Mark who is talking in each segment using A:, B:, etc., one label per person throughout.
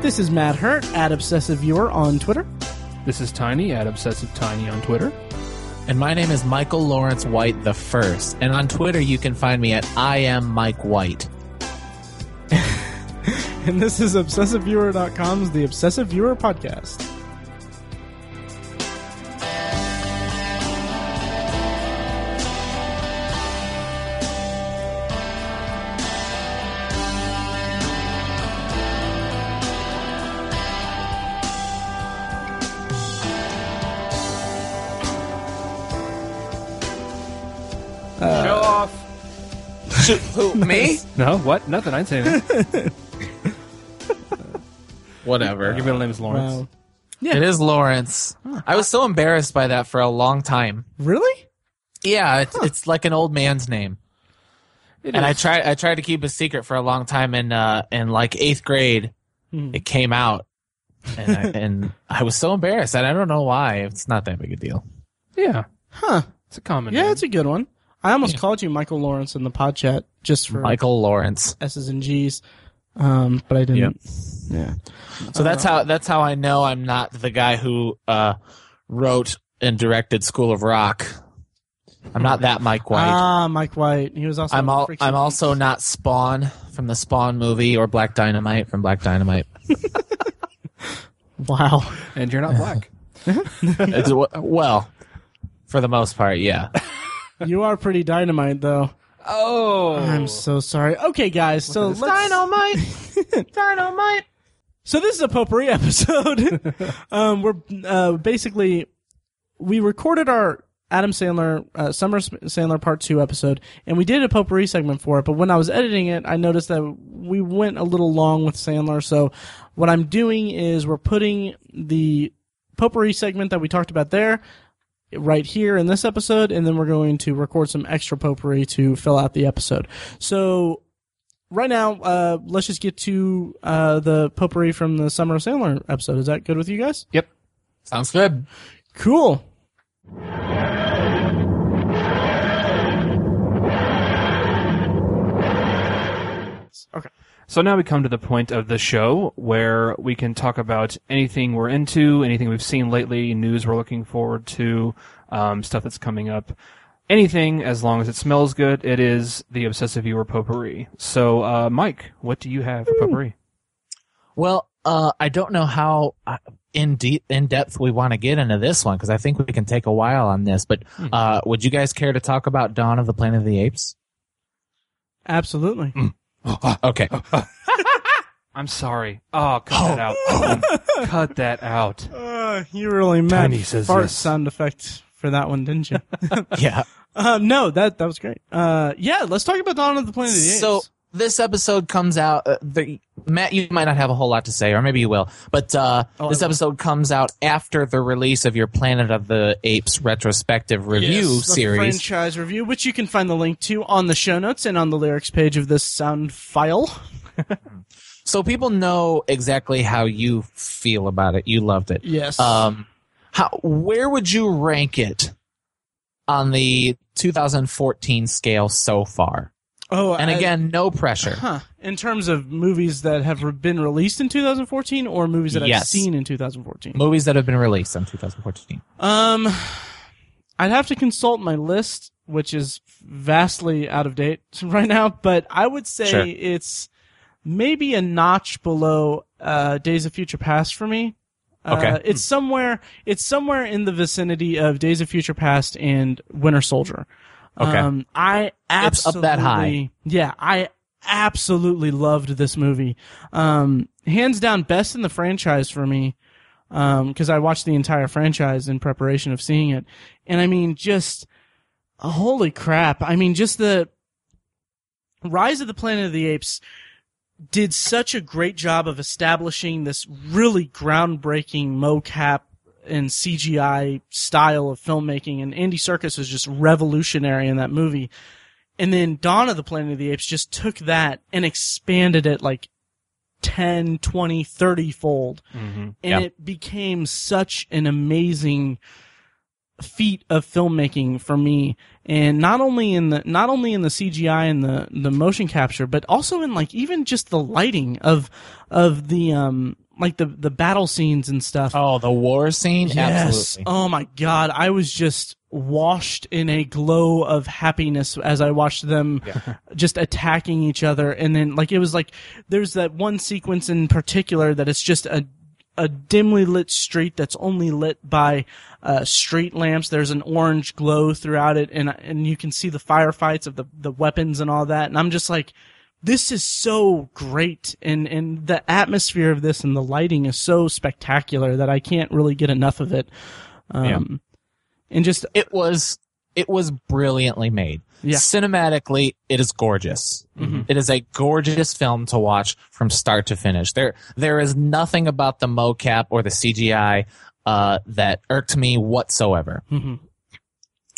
A: This is Matt Hurt at Obsessive Viewer on Twitter.
B: This is Tiny at Obsessive Tiny on Twitter.
C: And my name is Michael Lawrence White the First. And on Twitter, you can find me at I am Mike White.
A: And this is ObsessiveViewer.com's The Obsessive Viewer Podcast.
C: me?
B: No, what? Nothing. I didn't say anything.
C: Whatever.
B: Your middle name is Lawrence.
A: Wow.
C: It is Lawrence. I was so embarrassed by that for a long time.
A: Really?
C: Yeah, it's, it's like an old man's name.
B: It
C: and I
B: is.
C: tried I tried to keep a secret for a long time and uh in like eighth grade
A: Hmm.
C: it came out and I, and I was so embarrassed and I don't know why it's not that big a deal
B: Yeah,
A: Huh.
B: it's a common
A: Yeah,
B: name.
A: it's a good one. I almost called you Michael Lawrence in the pod chat just for
C: Michael Lawrence
A: S's and G's, um, but I didn't. Yeah.
C: so that's how that's how I know I'm not the guy who uh wrote and directed School of Rock I'm not that Mike White
A: Ah, Mike White. He was also.
C: I'm all, I'm
A: and
C: also not Spawn from the Spawn movie or Black Dynamite from Black Dynamite
A: Wow.
B: and you're not black.
C: It's- well for the most part yeah
A: you are pretty dynamite, though.
B: oh,
A: I'm so sorry. Okay, guys. So let's.
C: Dynamite Dynamite
A: So this is a potpourri episode. um, we're uh, basically we recorded our Adam Sandler uh, Summer Sandler Part Two episode, and we did a potpourri segment for it. But when I was editing it, I noticed that we went a little long with Sandler. So what I'm doing is we're putting the potpourri segment that we talked about there right here in this episode, and then we're going to record some extra potpourri to fill out the episode. So right now, uh, let's just get to uh, the potpourri from the Summer of Sandler episode. Is that good with you guys?
B: yep.
C: sounds good
A: Cool.
B: So now we come to the point of the show where we can talk about anything we're into, anything we've seen lately, news we're looking forward to, um, stuff that's coming up. Anything, as long as it smells good, it is the Obsessive Viewer Potpourri. So, uh, Mike, what do you have for potpourri?
C: Well, uh, I don't know how uh, in deep in depth we want to get into this one because I think we can take a while on this. But uh, would you guys care to talk about Dawn of the Planet of the Apes?
A: Absolutely.
C: Okay.
B: I'm sorry. Oh, cut that out. cut that out.
A: Uh, you really meant
B: Tiny says
A: fart
B: yes.
A: sound effect for that one, didn't you?
C: yeah.
A: um, no, that that was great. Uh, yeah, let's talk about Dawn of the Planet of the Apes.
C: So this episode comes out. Uh, the, Matt, you might not have a whole lot to say, or maybe you will. But uh,
A: Oh,
C: this episode comes out after the release of your Planet of the Apes retrospective review
A: Yes,
C: series.
A: franchise review, which you can find the link to on the show notes and on the lyrics page of this sound file.
C: So people know exactly how you feel about it. You loved it.
A: Yes.
C: Um, how where would you rank it on the 2014 scale so far?
A: Oh,
C: And
A: I-
C: again, no pressure.
A: Huh. In terms of movies that have re- been released in 2014 or movies that I've seen in 2014?
C: Movies that have been released in 2014.
A: Um, I'd have to consult my list, which is vastly out of date right now, but I would say
C: Sure.
A: it's maybe a notch below uh, Days of Future Past for me. Uh,
C: Okay.
A: it's somewhere. It's somewhere in the vicinity of Days of Future Past and Winter Soldier.
C: Okay.
A: Um, I
C: It's up that high.
A: yeah, I absolutely loved this movie. Um, hands down, best in the franchise for me. Um, because I watched the entire franchise in preparation of seeing it, and I mean, just holy crap! I mean, just the Rise of the Planet of the Apes did such a great job of establishing this really groundbreaking mocap and CGI style of filmmaking, and Andy Serkis was just revolutionary in that movie. And then Dawn of the Planet of the Apes just took that and expanded it like 10, 20, 30 fold.
B: Mm-hmm.
A: And it became such an amazing feat of filmmaking for me. And not only in the, not only in the CGI and the, the motion capture, but also in like even just the lighting of, of the, um, like the the battle scenes and stuff.
C: Oh, the war scene?
A: Yes.
C: Absolutely.
A: Oh my god, I was just washed in a glow of happiness as I watched them just attacking each other and then like it was like there's that one sequence in particular that it's just a a dimly lit street that's only lit by uh, street lamps. There's an orange glow throughout it, and and you can see the firefights of the the weapons and all that. And I'm just like, this is so great, and and the atmosphere of this and the lighting is so spectacular that I can't really get enough of it. Um, and just
C: It was it was brilliantly made.
A: Yeah.
C: Cinematically, it is gorgeous. It is a gorgeous film to watch from start to finish. There there is nothing about the mocap or the CGI uh, that irked me whatsoever.
A: Mhm.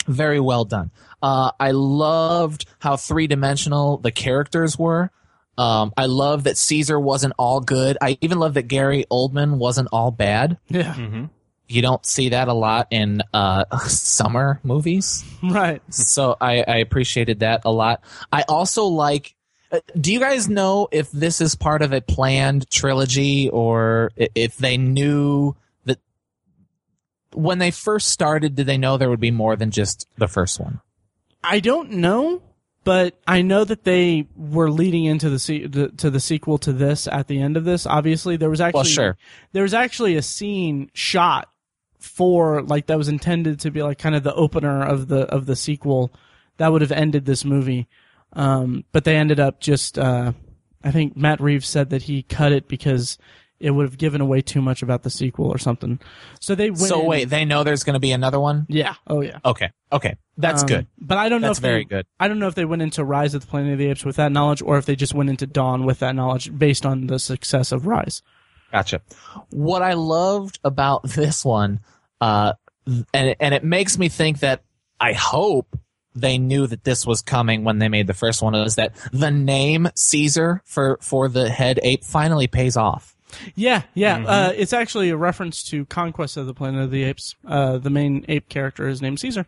C: Very well done. Uh, I loved how three dimensional the characters were. Um, I love that Caesar wasn't all good. I even love that Gary Oldman wasn't all bad.
A: yeah,
B: hmm
C: You don't see that a lot in uh, summer movies
A: right.
C: so I, I appreciated that a lot. I also like. uh, Do you guys know if this is part of a planned trilogy or if they knew that when they first started, did they know there would be more than just the first one?
A: I don't know, but I know that they were leading into the, se- to the sequel to this at the end of this. Obviously, there was actually
C: Well, sure.
A: there was actually a scene shot for like that was intended to be like kind of the opener of the of the sequel that would have ended this movie. Um, but they ended up just uh, I think Matt Reeves said that he cut it because it would have given away too much about the sequel or something. So they went
C: So wait, they know there's going to be another one.
A: yeah, oh yeah.
C: Okay, okay, that's
A: Um,
C: good.
A: But I don't know
C: That's
A: if they-
C: very good.
A: I don't know if they went into Rise of the Planet of the Apes with that knowledge, or if they just went into Dawn with that knowledge based on the success of Rise.
C: Gotcha. What I loved about this one, uh, and and it makes me think that I hope they knew that this was coming when they made the first one. Is that the name Caesar for for the head ape finally pays off?
A: Yeah, yeah.
C: Mm-hmm.
A: Uh, it's actually a reference to Conquest of the Planet of the Apes. Uh, the main ape character is named Caesar.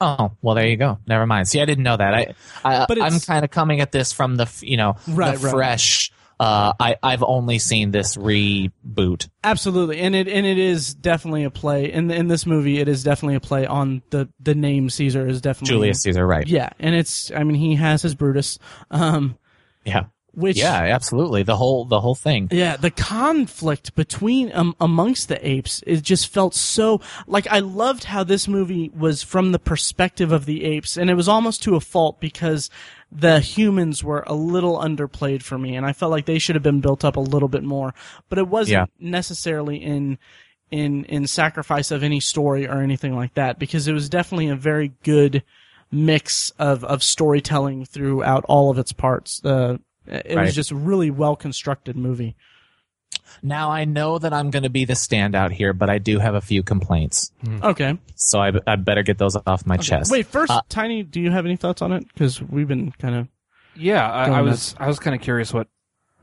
C: Oh well, there you go. Never mind. See, I didn't know that. I, I
A: But
C: I'm kind of coming at this from the you know
A: Right,
C: the
A: right.
C: fresh. Uh, I I've only seen this reboot.
A: Absolutely, and it and it is definitely a play in in this movie. It is definitely a play on the the name Caesar is definitely
C: Julius Caesar, right?
A: Yeah, and it's I mean he has his Brutus, um,
C: Yeah.
A: Which
C: Yeah, absolutely. The whole the whole thing.
A: Yeah, the conflict between um, amongst the apes it just felt so like I loved how this movie was from the perspective of the apes, and it was almost to a fault because the humans were a little underplayed for me, and I felt like they should have been built up a little bit more. But it wasn't
C: Yeah.
A: necessarily in in in sacrifice of any story or anything like that because it was definitely a very good mix of of storytelling throughout all of its parts. Uh, it
C: Right.
A: was just a really well constructed movie.
C: Now I know that I'm going to be the standout here, but I do have a few complaints.
A: Okay.
C: So I, I better get those off my chest.
A: Wait, first,
C: Uh,
A: Tiny, do you have any thoughts on it? Because we've been kind of.
B: Yeah, I, I
A: Going
B: was I was kind of curious what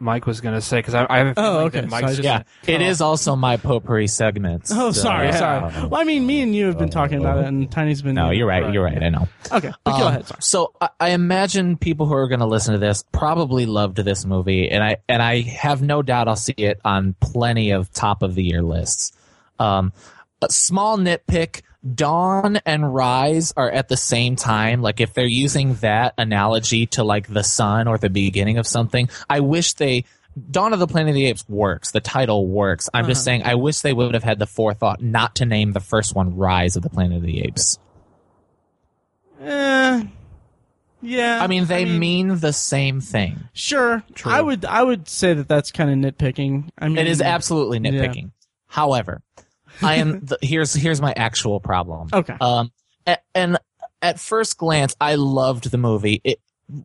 B: Mike was going to say because I, I have a feeling
A: Oh, okay.
B: that
A: So I
B: Mike's
A: just-
C: yeah, it is also my potpourri segment.
A: Oh,
C: so-
A: sorry,
B: Yeah.
A: sorry. Well, I mean, me and you have been talking about it, and Tiny's been.
C: No, you're right.
B: Right.
C: You're right. I know.
A: Okay, but go
C: Um,
A: ahead. Sorry.
C: So I, I imagine people who are going to listen to this probably loved this movie, and I and I have no doubt I'll see it on plenty of top of the year lists. Um, a small nitpick: Dawn and Rise are at the same time. Like if they're using that analogy to like the sun or the beginning of something, I wish they. Dawn of the Planet of the Apes works. The title works. I'm just saying, I wish they would have had the forethought not to name the first one Rise of the Planet of the Apes.
A: Eh, yeah.
C: I mean, they mean, the same thing.
A: sure. True. I would. I would say that that's kind of nitpicking. I mean,
C: It is absolutely nitpicking. However, I am the, here's here's my actual problem.
A: Okay.
C: Um, and at first glance, I loved the movie. It,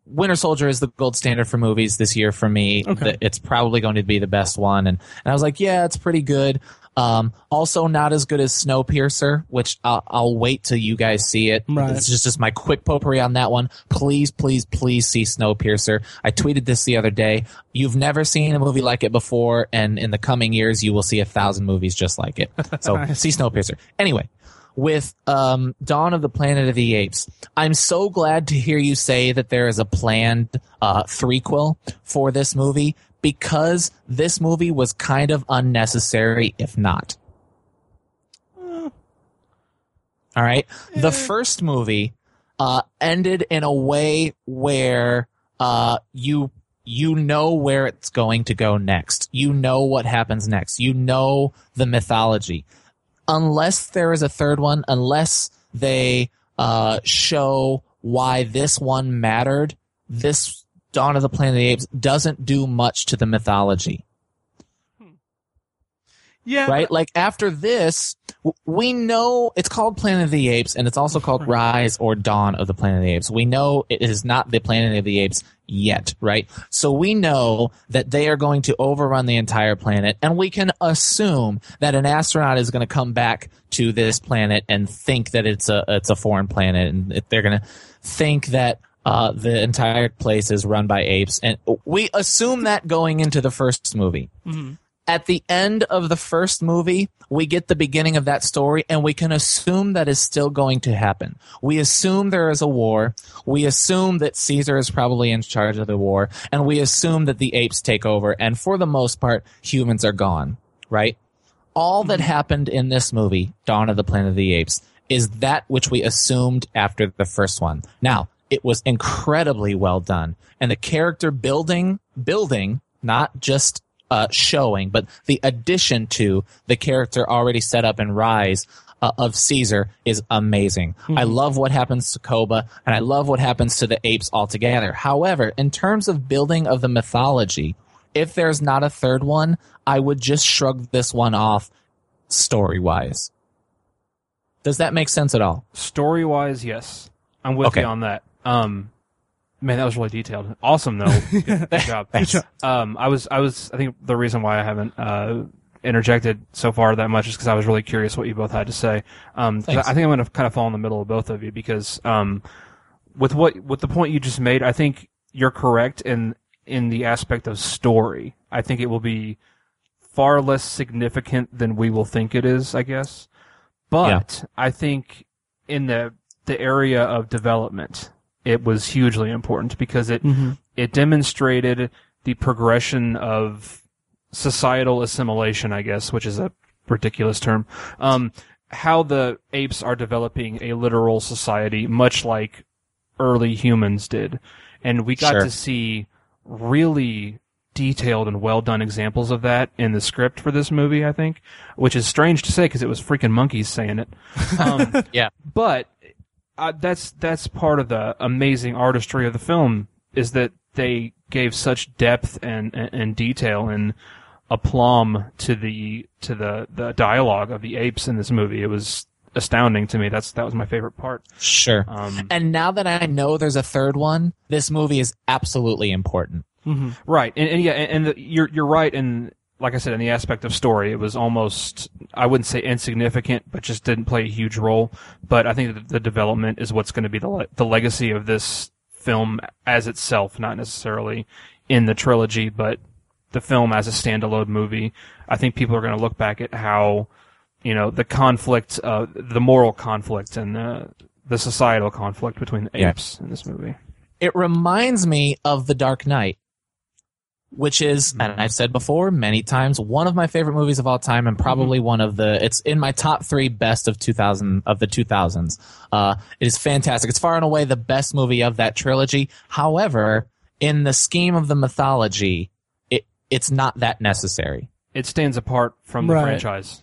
C: Winter Soldier is the gold standard for movies this year for me.
A: Okay.
C: It's probably going to be the best one, and and I was like, yeah, it's pretty good. Um, also not as good as Snowpiercer, which I'll, I'll wait till you guys see it.
A: Right.
C: It's just, just my quick potpourri on that one. Please, please, please see Snowpiercer. I tweeted this the other day. You've never seen a movie like it before, and in the coming years, you will see a thousand movies just like it. So see Snowpiercer. Anyway, with um, Dawn of the Planet of the Apes. I'm so glad to hear you say that there is a planned uh, threequel for this movie because this movie was kind of unnecessary, if not. All right. The first movie uh, ended in a way where uh, you you know where it's going to go next. You know what happens next. You know the mythology. Unless there is a third one, unless they uh, show why this one mattered, this Dawn of the Planet of the Apes doesn't do much to the mythology hmm.
A: Yeah.
C: right? Like after this, we know it's called Planet of the Apes, and it's also called Rise or Dawn of the Planet of the Apes. We know it is not the Planet of the Apes yet, right? So we know that they are going to overrun the entire planet, and we can assume that an astronaut is going to come back to this planet and think that it's a it's a foreign planet, and they're going to think that. Uh, the entire place is run by apes, and we assume that going into the first movie at the end of the first movie, we get the beginning of that story and we can assume that is still going to happen. We assume there is a war. We assume that Caesar is probably in charge of the war and we assume that the apes take over and for the most part, humans are gone, right? All that happened in this movie, Dawn of the Planet of the Apes, is that which we assumed after the first one. Now, it was incredibly well done and the character building, building, not just uh, showing, but the addition to the character already set up in Rise uh, of Caesar is amazing. I love what happens to Koba, and I love what happens to the apes altogether. However, in terms of building of the mythology, if there's not a third one, I would just shrug this one off story wise. Does that make sense at all?
B: Story wise, yes, I'm with
C: Okay.
B: you on that. Um, man, that was really detailed. Awesome though. Good, good job. Um, I was, I was, I think the reason why I haven't uh, interjected so far that much is because I was really curious what you both had to say. Um,
C: Thanks.
B: I think I'm going to kind of fall in the middle of both of you because um, with what with the point you just made, I think you're correct in in the aspect of story. I think it will be far less significant than we will think it is. I guess, but I think in the the area of development, it was hugely important because it it demonstrated the progression of societal assimilation, I guess, which is a ridiculous term. Um, how the apes are developing a literal society, much like early humans did, and we got
C: Sure.
B: to see really detailed and well done examples of that in the script for this movie. I think, which is strange to say because it was freaking monkeys saying it. Um,
C: Yeah.
B: but uh, that's that's part of the amazing artistry of the film is that they gave such depth and and, and detail and aplomb to the to the the dialogue of the apes in this movie. It was astounding to me. That's that was my favorite part.
C: Sure.
B: Um,
C: and now that I know there's a third one, this movie is absolutely important.
B: Right, and, and yeah, and, and the, you're you're right, and like I said, in the aspect of story, it was almost I wouldn't say insignificant, but just didn't play a huge role. But I think that the development is what's going to be the le- the legacy of this film as itself, not necessarily in the trilogy, but the film as a standalone movie. I think people are going to look back at how you know the conflict, uh, the moral conflict, and the the societal conflict between the
C: Yeah.
B: apes in this movie.
C: It reminds me of The Dark Knight, which is, and I've said before many times, one of my favorite movies of all time, and probably one of the. It's in my top three best of 2000 of the 2000s. Uh, it is fantastic. It's far and away the best movie of that trilogy. However, in the scheme of the mythology, it it's not that necessary.
B: It stands apart from the
A: Right.
B: franchise.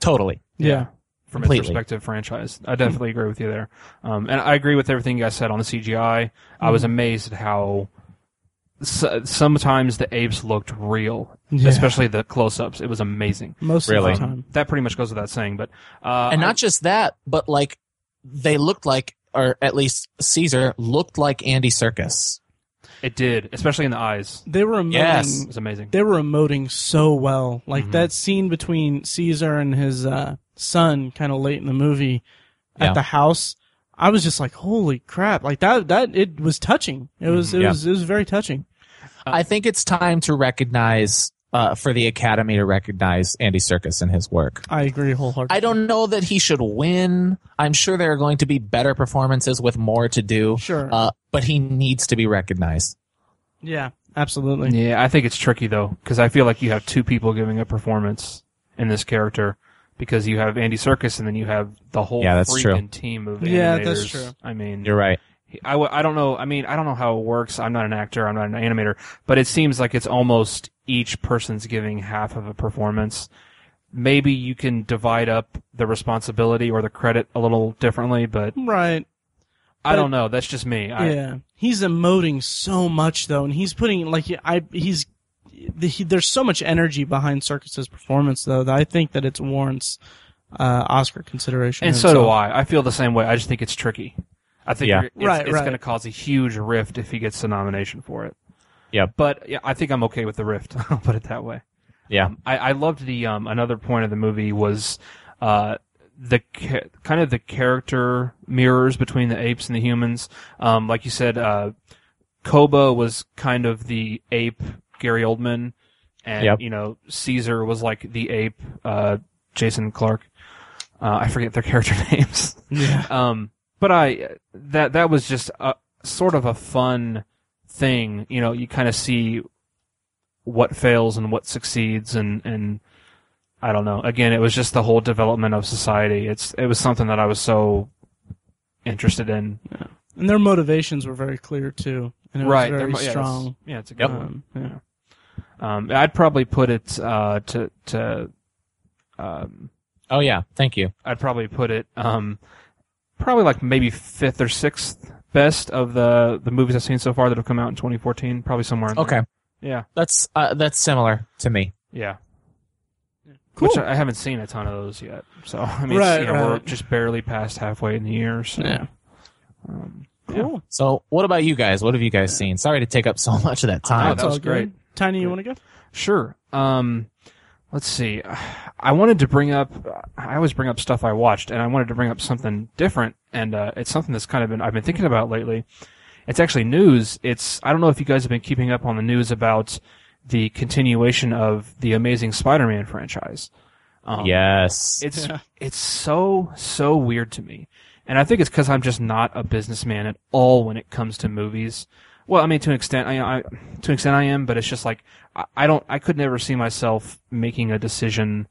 C: Totally.
A: Yeah.
B: from
C: Completely.
B: its respective franchise. I definitely agree with you there. Um, and I agree with everything you guys said on the CGI. I was amazed at how s- sometimes the apes looked real,
A: Yeah.
B: especially the close-ups. It was amazing.
A: Most
C: Really?
A: of the time.
B: That pretty much goes without saying, but uh,
C: and
B: I-
C: not just that, but like they looked like, or at least Caesar looked like Andy Serkis.
B: it did, especially in the eyes.
A: They were emoting.
C: Yes.
B: It was amazing.
A: They were emoting so well. Like
B: Mm-hmm.
A: that scene between Caesar and his uh, son, kind of late in the movie,
C: Yeah.
A: at the house. I was just like, "Holy crap!" Like that. That it was touching. It was. It
C: Mm-hmm. Yeah.
A: was. It was very touching.
C: I think it's time to recognize, uh, for the Academy to recognize Andy Serkis and his work.
A: I agree wholeheartedly.
C: I don't know that he should win. I'm sure there are going to be better performances with more to do.
A: Sure.
C: Uh, but he needs to be recognized.
A: Yeah, absolutely.
B: Yeah, I think it's tricky though, because I feel like you have two people giving a performance in this character, because you have Andy Serkis and then you have the whole
C: Yeah, that's true.
B: freaking team of
A: Yeah,
B: animators.
A: that's true.
B: I mean,
C: You're right.
B: I, w- I don't know. I mean, I don't know how it works. I'm not an actor. I'm not an animator, but it seems like it's almost each person's giving half of a performance. Maybe you can divide up the responsibility or the credit a little differently, but
A: Right.
B: I
A: But-
B: don't know. That's just me. I,
A: yeah, he's emoting so much though, and he's putting like I he's the, he, there's so much energy behind Serkis's performance though that I think that it warrants uh, Oscar consideration.
B: And so do I. I feel the same way. I just think it's tricky. I think
C: Yeah.
B: it's,
A: Right,
B: it's
A: right.
B: going to cause a huge rift if he gets the nomination for it.
C: Yeah.
B: But yeah, I think I'm okay with the rift. I'll put it that way.
C: Yeah.
B: I, I loved the um, another point of the movie was uh, the ca- kind of the character mirrors between the apes and the humans. Um, like you said, uh, Koba was kind of the ape Gary Oldman, and
C: Yep.
B: you know Caesar was like the ape uh, Jason Clarke. Uh, I forget their character names.
A: Yeah.
B: Um, but I that that was just a sort of a fun thing. You know, you kind of see what fails and what succeeds, and and I don't know. Again, it was just the whole development of society. It's it was something that I was so interested in.
A: And their motivations were very clear too, and it was very
B: They're mo- yeah,
A: strong.
B: it's- Yeah, it's a good
C: Yep.
B: one.
A: Um, yeah.
B: Um, I'd probably put it uh, to to. Um,
C: Oh yeah. Thank you.
B: I'd probably put it um, probably like maybe fifth or sixth best of the the movies I've seen so far that have come out in 2014. Probably somewhere. In there.
C: Okay.
B: Yeah.
C: That's uh, that's similar to me.
B: Yeah.
A: Cool.
B: Which I, I haven't seen a ton of those yet. So I mean,
A: Right,
B: you know, we're just barely past halfway in the year. So,
A: Yeah.
B: Um,
A: Cool.
C: So, what about you guys? What have you guys seen? Sorry to take up so much of that
B: Oh,
C: time.
B: that was
A: all
B: great.
A: Tiny, you want to go?
B: Sure. Um, let's see. I wanted to bring up. I always bring up stuff I watched, and I wanted to bring up something different, and uh, it's something that's kind of been I've been thinking about lately. It's actually news. It's I don't know if you guys have been keeping up on the news about the continuation of the Amazing Spider-Man franchise. Um,
C: yes.
B: It's
A: Yeah.
B: it's so so weird to me, and I think it's because I'm just not a businessman at all when it comes to movies. Well, I mean, to an extent, I, I to an extent I am, but it's just like I, I don't, I could never see myself making a decision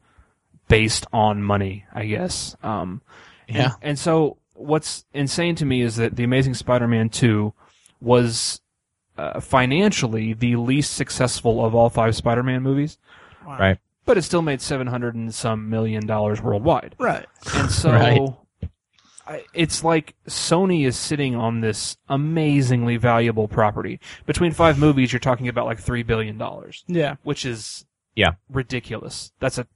B: based on money. I guess. Um, and-
C: Yeah.
B: And, so, what's insane to me is that the Amazing Spider-Man two was uh, financially the least successful of all five Spider-Man movies
A: Wow.
C: Right.
B: but it still made seven hundred and some million dollars worldwide.
A: Right.
B: And so
C: Right.
B: I, it's like Sony is sitting on this amazingly valuable property. Between five movies, you're talking about like three billion dollars,
A: Yeah.
B: which is
C: Yeah.
B: ridiculous. That's a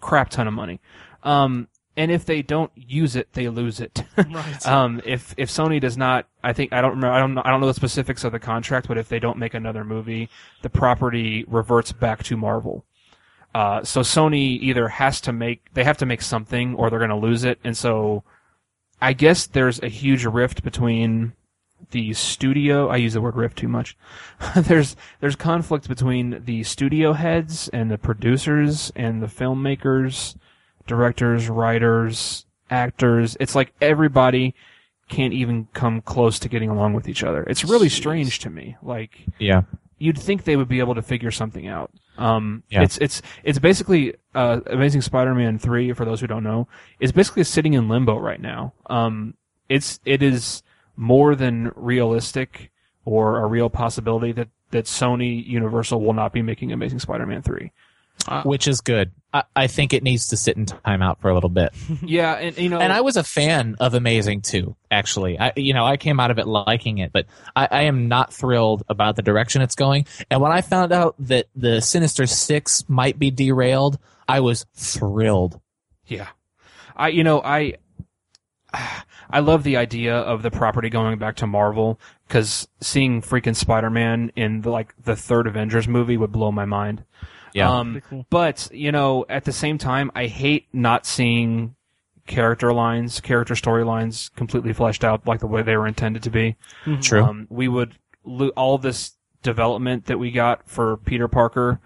B: crap ton of money. Um, and if they don't use it, they lose it.
A: Right.
B: um, if if Sony does not, I think I don't remember. I don't know, I don't know the specifics of the contract, but if they don't make another movie, the property reverts back to Marvel. Uh, so Sony either has to make they have to make something, or they're going to lose it. And so, I guess there's a huge rift between the studio. I use the word rift too much. there's there's conflict between the studio heads and the producers and the filmmakers, directors, writers, actors. It's like everybody can't even come close to getting along with each other. It's really
A: Jeez.
B: strange to me. Like
C: yeah.
B: You'd think they would be able to figure something out. Um,
C: Yeah.
B: it's it's it's basically uh, Amazing Spider-Man three. For those who don't know, is basically sitting in limbo right now. Um, it's it is more than realistic or a real possibility that that Sony Universal will not be making Amazing Spider-Man three.
C: Uh, which is good. I, I think it needs to sit in timeout for a little bit.
B: yeah, and you know,
C: And I was a fan of Amazing too. Actually, I you know I came out of it liking it, but I, I am not thrilled about the direction it's going. And when I found out that the Sinister Six might be derailed, I was thrilled.
B: Yeah. I you know, I I love the idea of the property going back to Marvel cuz seeing freaking Spider-Man in the, like the third Avengers movie would blow my mind.
C: Yeah.
B: Um
A: cool.
B: but, you know, at the same time I hate not seeing character lines, character storylines completely fleshed out like the way they were intended to be.
C: True.
B: Um, we would lo- all this development that we got for Peter Parker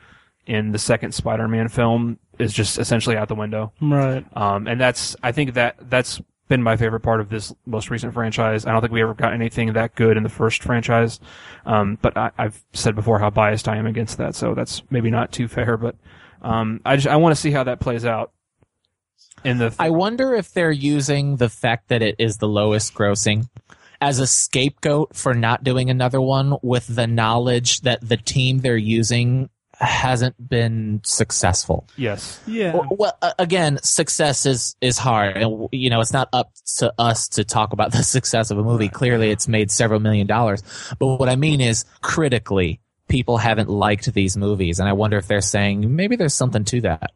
B: in the second Spider-Man film is just essentially out the window.
A: Right.
B: Um, and that's, I think that that's been my favorite part of this most recent franchise. I don't think we ever got anything that good in the first franchise. Um, but I, I've said before how biased I am against that, so that's maybe not too fair. But um, I just I want to see how that plays out. In the
C: I wonder if they're using the fact that it is the lowest grossing as a scapegoat for not doing another one with the knowledge that the team they're using hasn't been successful.
B: yes,
A: Yeah.
C: Well, well, again, success is is hard, and you know it's not up to us to talk about the success of a movie. Clearly, it's made several million dollars. But what I mean is, critically, people haven't liked these movies, and I wonder if they're saying maybe there's something to that.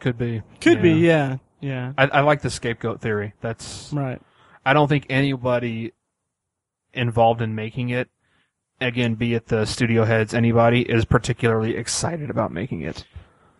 B: could be,
A: Could be, yeah. Yeah.
B: I, I like the scapegoat theory. That's
A: Right.
B: I don't think anybody involved in making it, again, be it the studio heads, anybody, is particularly excited about making it.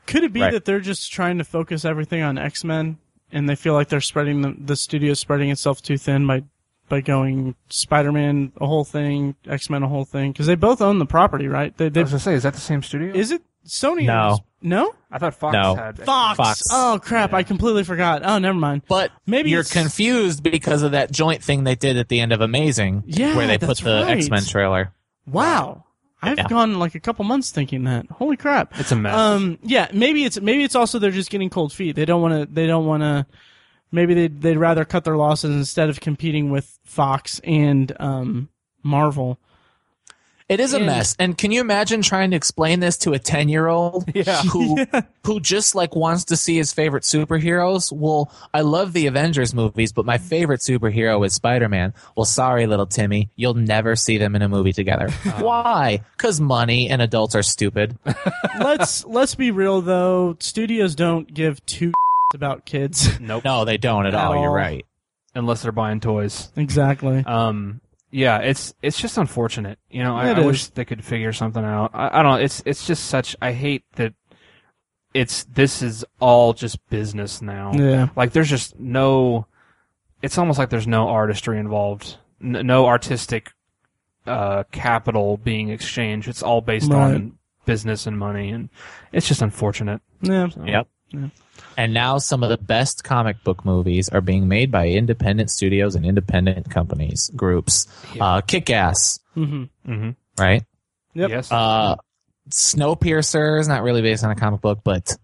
A: Could it be
C: Right.
A: that they're just trying to focus everything on X Men and they feel like they're spreading the, the studio spreading itself too thin by by going Spider Man a whole thing, X Men a whole thing? Because they both own the property, right? They,
B: I was gonna say, is that the same studio?
A: is it Sony?
C: No.
A: owns- no.
B: I thought Fox
C: No.
B: had
A: Fox.
C: Fox.
A: Oh crap! I completely forgot. Oh, never mind.
C: But
A: Maybe
C: you're
A: it's-
C: confused because of that joint thing they did at the end of Amazing,
A: Yeah,
C: where they put the
A: right.
C: X Men trailer.
A: Wow. I've
C: Yeah.
A: gone like a couple months thinking that. Holy crap!
B: It's a mess.
A: Um, yeah, maybe it's maybe it's also they're just getting cold feet. They don't want to. They don't want to. Maybe they would they'd rather cut their losses instead of competing with Fox and um Marvel.
C: It is a
A: And-
C: mess. And can you imagine trying to explain this to a 10 year old
B: Yeah.
C: who, who just like wants to see his favorite superheroes? Well, I love the Avengers movies, but my favorite superhero is Spider Man. Well, sorry, little Timmy. You'll never see them in a movie together. Why? Cause money and adults are stupid.
A: let's let's be real though. Studios don't give two about kids.
B: nope.
C: No, they don't at,
A: At
C: all. You're right.
B: Unless they're buying toys.
A: exactly.
B: Um, yeah, it's it's just unfortunate. You know, I, I wish they could figure something out. I, I don't know. It's it's just such. I hate that. It's this is all just business now.
A: Yeah.
B: Like there's just no. It's almost like there's no artistry involved. N- no artistic uh, capital being exchanged. It's all based
A: Right.
B: on business and money, and it's just unfortunate.
A: Yeah.
C: Yep.
A: Yeah.
C: And now some of the best comic book movies are being made by independent studios and independent companies, groups. Uh, Kick Ass,
A: hmm
B: Mm-hmm.
C: right?
A: Yep.
B: Yes.
C: Uh, Snowpiercer is not really based on a comic book, but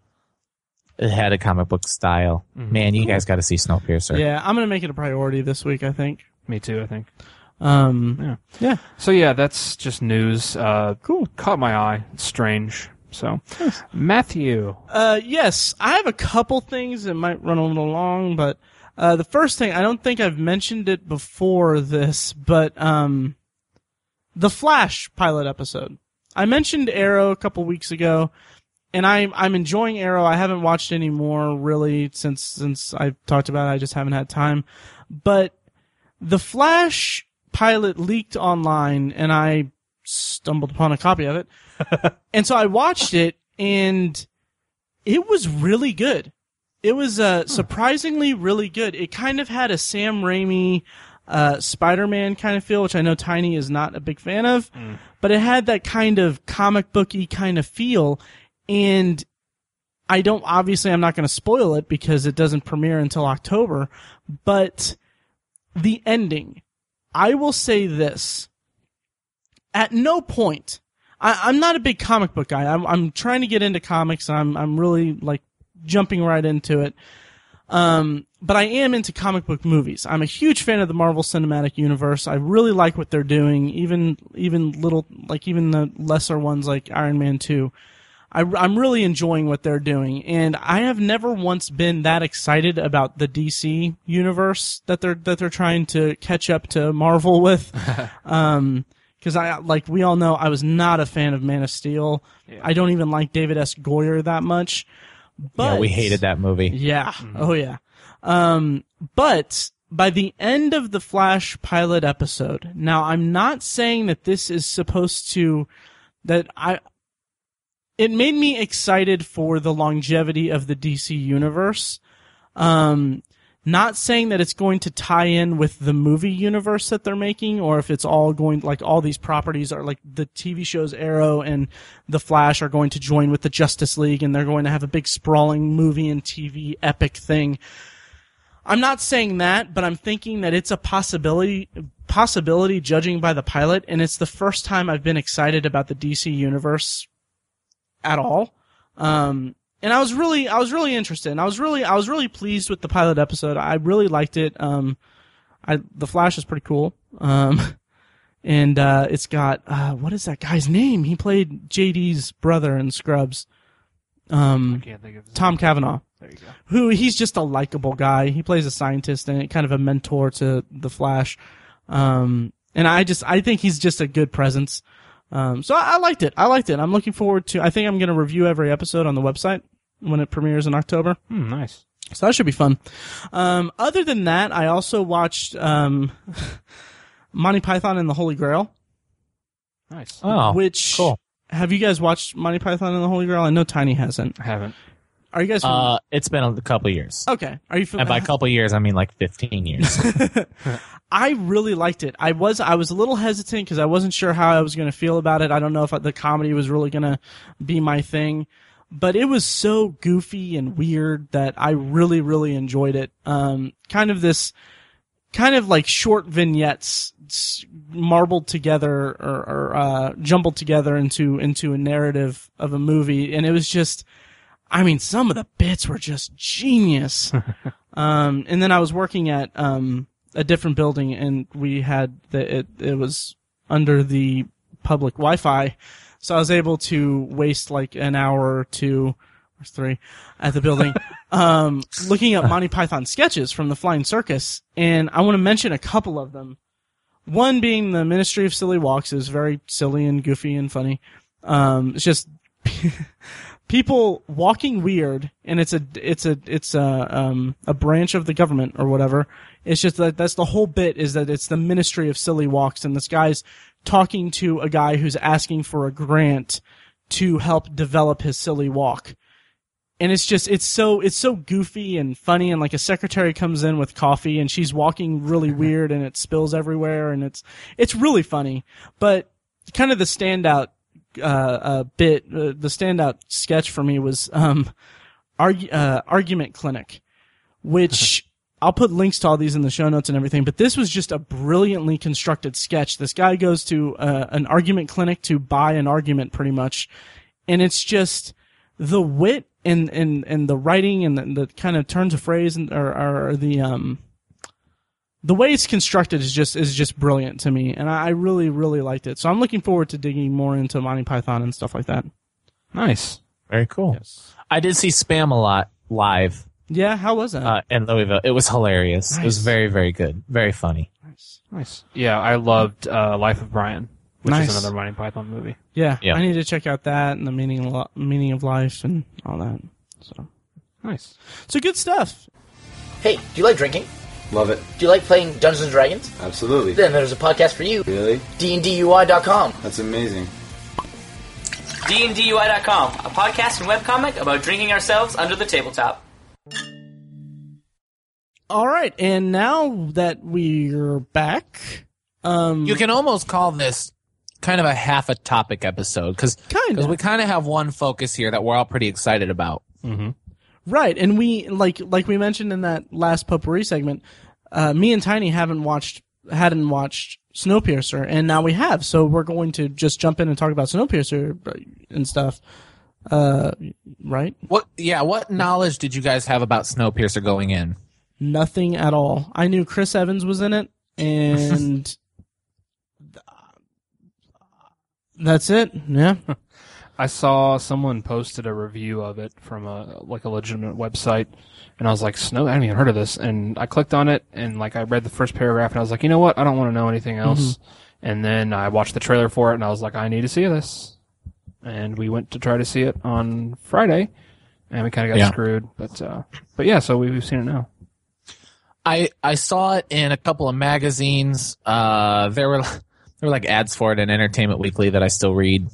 C: it had a comic book style. Man, you guys got to see Snowpiercer.
A: Yeah, I'm gonna make it a priority this week. I think.
B: Me too. I think.
A: Um.
B: Yeah.
A: Yeah.
B: So yeah, that's just news. Uh,
A: Cool.
B: Caught my eye. It's strange. So, Matthew.
A: Uh, yes, I have a couple things that might run a little long, but uh, the first thing I don't think I've mentioned it before this, but um, the Flash pilot episode. I mentioned Arrow a couple weeks ago, and I'm I'm enjoying Arrow. I haven't watched any more really since since I talked about it. I just haven't had time, but the Flash pilot leaked online, and I stumbled upon a copy of it. and so I watched it, and it was really good. It was uh, surprisingly really good. It kind of had a Sam Raimi uh, Spider-Man kind of feel, which I know Tiny is not a big fan of, but it had that kind of comic booky kind of feel. And I don't obviously I'm not going to spoil it because it doesn't premiere until October, but the ending. I will say this. At no point, I, I'm not a big comic book guy. I'm, I'm trying to get into comics and I'm, I'm really like jumping right into it. Um, but I am into comic book movies. I'm a huge fan of the Marvel Cinematic Universe. I really like what they're doing, even, even little, like even the lesser ones like Iron Man 2. I, am really enjoying what they're doing, and I have never once been that excited about the DC universe that they're that they're trying to catch up to Marvel with. um, because I like we all know I was not a fan of Man of Steel. I don't even like David S. Goyer that much. But
C: Yeah, we hated that movie.
A: yeah. Oh yeah. Um, but by the end of the Flash pilot episode, now I'm not saying that this is supposed to, that I, it made me excited for the longevity of the DC universe. Um, not saying that it's going to tie in with the movie universe that they're making, or if it's all going like all these properties are like the TV shows Arrow and the Flash are going to join with the Justice League, and they're going to have a big sprawling movie and TV epic thing. I'm not saying that, but I'm thinking that it's a possibility possibility judging by the pilot, and it's the first time I've been excited about the DC universe at all. Um, and I was really, I was really interested. And I was really, I was really pleased with the pilot episode. I really liked it. Um, I, the Flash is pretty cool. Um, and, uh, it's got, uh, what is that guy's name? He played JD's brother in Scrubs. Um,
B: I can't think of his
A: Tom
B: name.
A: Cavanagh
B: There you go.
A: who he's just a likable guy. He plays a scientist and kind of a mentor to the Flash. Um, and I just, I think he's just a good presence. Um, so I, I liked it. I liked it. I'm looking forward to, I think I'm going to review every episode on the website when it premieres in October.
B: Hmm, nice.
A: So that should be fun. Um, other than that, I also watched, um, Monty Python and the Holy Grail,
B: Nice.
C: Oh,
A: which,
C: cool.
A: have you guys watched Monty Python and the Holy Grail? I know Tiny hasn't.
B: I haven't.
A: Are you guys,
C: Uh, it's been a couple years.
A: okay. Are you
C: And by a couple years, I mean like 15 years.
A: I really liked it. I was I was a little hesitant because I wasn't sure how I was going to feel about it. I don't know if the comedy was really going to be my thing, but it was so goofy and weird that I really really enjoyed it. Um, kind of this, kind of like short vignettes marbled together or, or uh, jumbled together into into a narrative of a movie, and it was just. I mean, some of the bits were just genius. um, and then I was working at um, a different building, and we had the it. It was under the public Wi-Fi, so I was able to waste like an hour or two or three at the building, um, looking at Monty Python sketches from the Flying Circus, and I want to mention a couple of them. One being the Ministry of Silly Walks is very silly and goofy and funny. Um, it's just people walking weird, and it's a it's a it's a um a branch of the government or whatever. It's just that that's the whole bit is that it's the Ministry of Silly Walks, and this guy's talking to a guy who's asking for a grant to help develop his silly walk. And it's just it's so it's so goofy and funny and like a secretary comes in with coffee and she's walking really weird and it spills everywhere and it's it's really funny. But kind of the standout uh, uh, bit, uh, the standout sketch for me was um, uh, argument clinic, which I'll put links to all these in the show notes and everything. But this was just a brilliantly constructed sketch. This guy goes to uh, an argument clinic to buy an argument, pretty much, and it's just the wit and and and the writing and the, the kind of turns of phrase and or, or the um the way it's constructed is just is just brilliant to me, and I, I really really liked it. So I'm looking forward to digging more into Monty Python and stuff like that.
B: Nice.
C: Very cool. I did see Spamalot live
A: Yeah, how was that?
C: uh, in Louisville. It was hilarious. It was very, very good. Very funny.
A: nice.
B: Nice. Yeah, I loved uh, Life of Brian, which
A: Nice.
B: is another Monty Python movie.
A: Yeah,
C: Yeah.
A: I need to check out that and the meaning of, lo- meaning of life and all that. So,
B: Nice.
A: so good stuff.
D: Hey, do you like drinking?
E: Love it.
D: Do you like playing Dungeons and Dragons?
E: Absolutely.
D: Then there's a podcast for you.
E: Really?
D: DNDUI.com.
E: That's amazing.
F: DNDUI.com, a podcast and webcomic about drinking ourselves under the tabletop.
A: All right, and now that we're back, um,
C: You can almost call this kind of a half a topic episode because
A: Kinda.
C: we kind of have one focus here that we're all pretty excited about.
A: right, and we like like we mentioned in that last potpourri segment, uh, me and Tiny haven't watched hadn't watched Snowpiercer, and now we have. So we're going to just jump in and talk about Snowpiercer uh, and stuff. Uh, right?
C: What? Yeah. What knowledge did you guys have about Snowpiercer going in?
A: Nothing at all. I knew Chris Evans was in it, and that's it. Yeah.
B: I saw someone posted a review of it from a like a legitimate website, and I was like, "Snow, I haven't even heard of this." And I clicked on it, and like I read the first paragraph, and I was like, "You know what? I don't want to know anything else." And then I watched the trailer for it, and I was like, "I need to see this." And we went to try to see it on Friday, and we kind of got
C: Yeah.
B: screwed. But uh, but yeah, so we, we've seen it now.
C: I I saw it in a couple of magazines. Uh, there were there were like ads for it in Entertainment Weekly that I still read,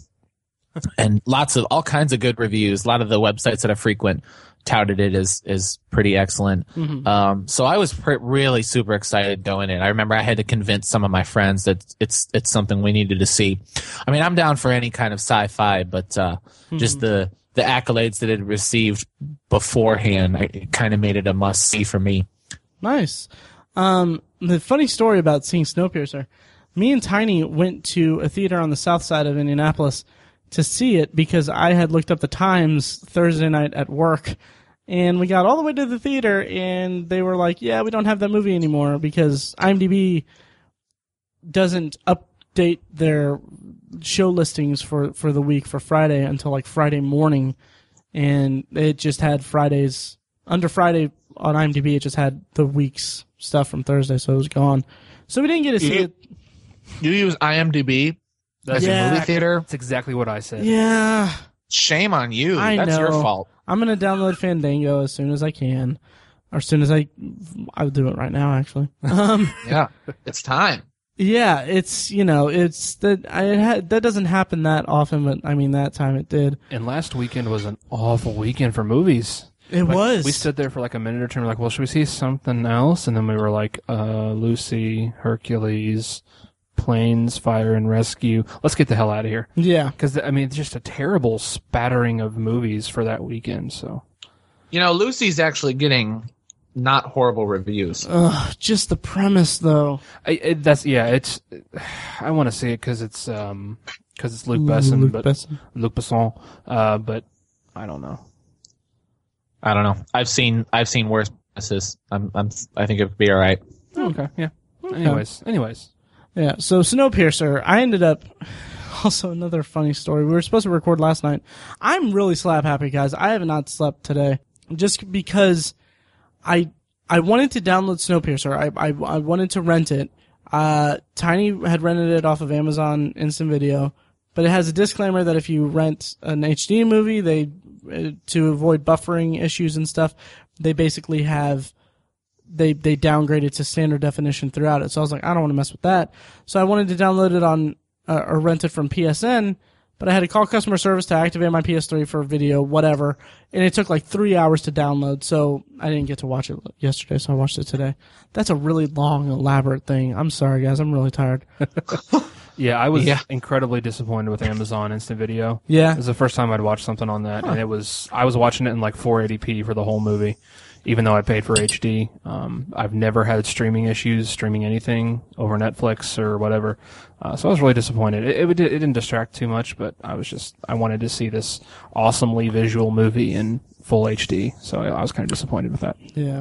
C: and lots of all kinds of good reviews. A lot of the websites that I frequent touted it as is pretty excellent. Um, so I was pr- really super excited going in. I remember I had to convince some of my friends that it's it's something we needed to see. I mean, I'm down for any kind of sci-fi, but uh, just the the accolades that it received beforehand, I, it kind of made it a must see for me.
A: Nice. Um, the funny story about seeing Snowpiercer, me and Tiny went to a theater on the south side of Indianapolis to see it because I had looked up the times Thursday night at work. And we got all the way to the theater and they were like, yeah, we don't have that movie anymore because IMDb doesn't update their show listings for, for the week for Friday until like Friday morning. And it just had Fridays, under Friday on IMDb, it just had the week's stuff from Thursday, so it was gone. So we didn't get to see
C: You-
A: it.
C: You use IMDb
B: That's,
A: Yeah.
C: a movie theater?
B: that's exactly what I said.
A: Yeah.
C: Shame on you.
A: I
C: That's your
A: know.
C: fault.
A: I'm gonna download Fandango as soon as I can, or as soon as I, I'll do it right now actually. Um,
C: Yeah. It's time.
A: yeah, it's you know, it's that I it had, that doesn't happen that often, but I mean that time it did.
B: And last weekend was an awful weekend for movies.
A: It
B: Like,
A: was.
B: We stood there for like a minute or two. and we're like, well, should we see something else? And then we were like, uh, Lucy, Hercules, Planes, Fire and Rescue. Let's get the hell out of here.
A: yeah,
B: Because I mean, it's just a terrible spattering of movies for that weekend. So
C: You know, Lucy's actually getting not horrible reviews.
A: Ugh, just the premise though.
B: I, it, that's yeah. It's I want to see it because it's um because it's Luke Besson,
A: Luke
B: but
A: Besson.
B: Luc Besson. Uh, but I don't know.
C: I don't know. I've seen I've seen worse misses. I'm I'm I think it'd be all right.
B: Okay, yeah. Anyways, anyways.
A: Yeah, so Snowpiercer, I ended up also another funny story. We were supposed to record last night. I'm really slap happy, guys. I have not slept today just because I I wanted to download Snowpiercer. I I, I wanted to rent it. Uh, Tiny had rented it off of Amazon Instant Video, but it has a disclaimer that if you rent an HD movie, they uh, to avoid buffering issues and stuff, they basically have they they downgraded to standard definition throughout it. So I was like, I don't want to mess with that. So I wanted to download it on uh, or rent it from PSN, but I had to call customer service to activate my PS3 for video, whatever, and it took like three hours to download. So I didn't get to watch it yesterday, so I watched it today. That's a really long, elaborate thing. I'm sorry, guys. I'm really tired.
B: Yeah, I was
C: Yeah.
B: incredibly disappointed with Amazon Instant Video.
A: Yeah.
B: It was the first time I'd watched something on that, and it was I was watching it in like 480p for the whole movie, even though I paid for HD. Um, I've never had streaming issues streaming anything over Netflix or whatever, uh, so I was really disappointed. It, it, it didn't distract too much, but I was just I wanted to see this awesomely visual movie in full HD, so I, I was kind of disappointed with that.
A: Yeah.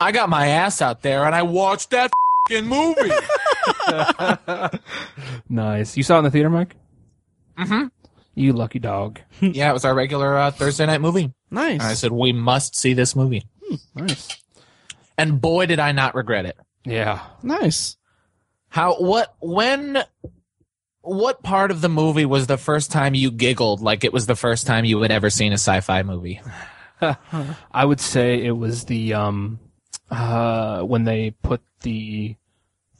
C: I got my ass out there and I watched that fing movie.
B: Nice. You saw it in the theater, Mike? Mm-hmm. You lucky dog.
C: yeah, it was our regular uh, Thursday night movie.
A: Nice.
C: And I said we must see this movie,
B: Nice.
C: and boy did I not regret it.
B: Yeah.
A: nice.
C: How what when what part of the movie was the first time you giggled like it was the first time you had ever seen a sci-fi movie?
B: I would say it was the um uh when they put the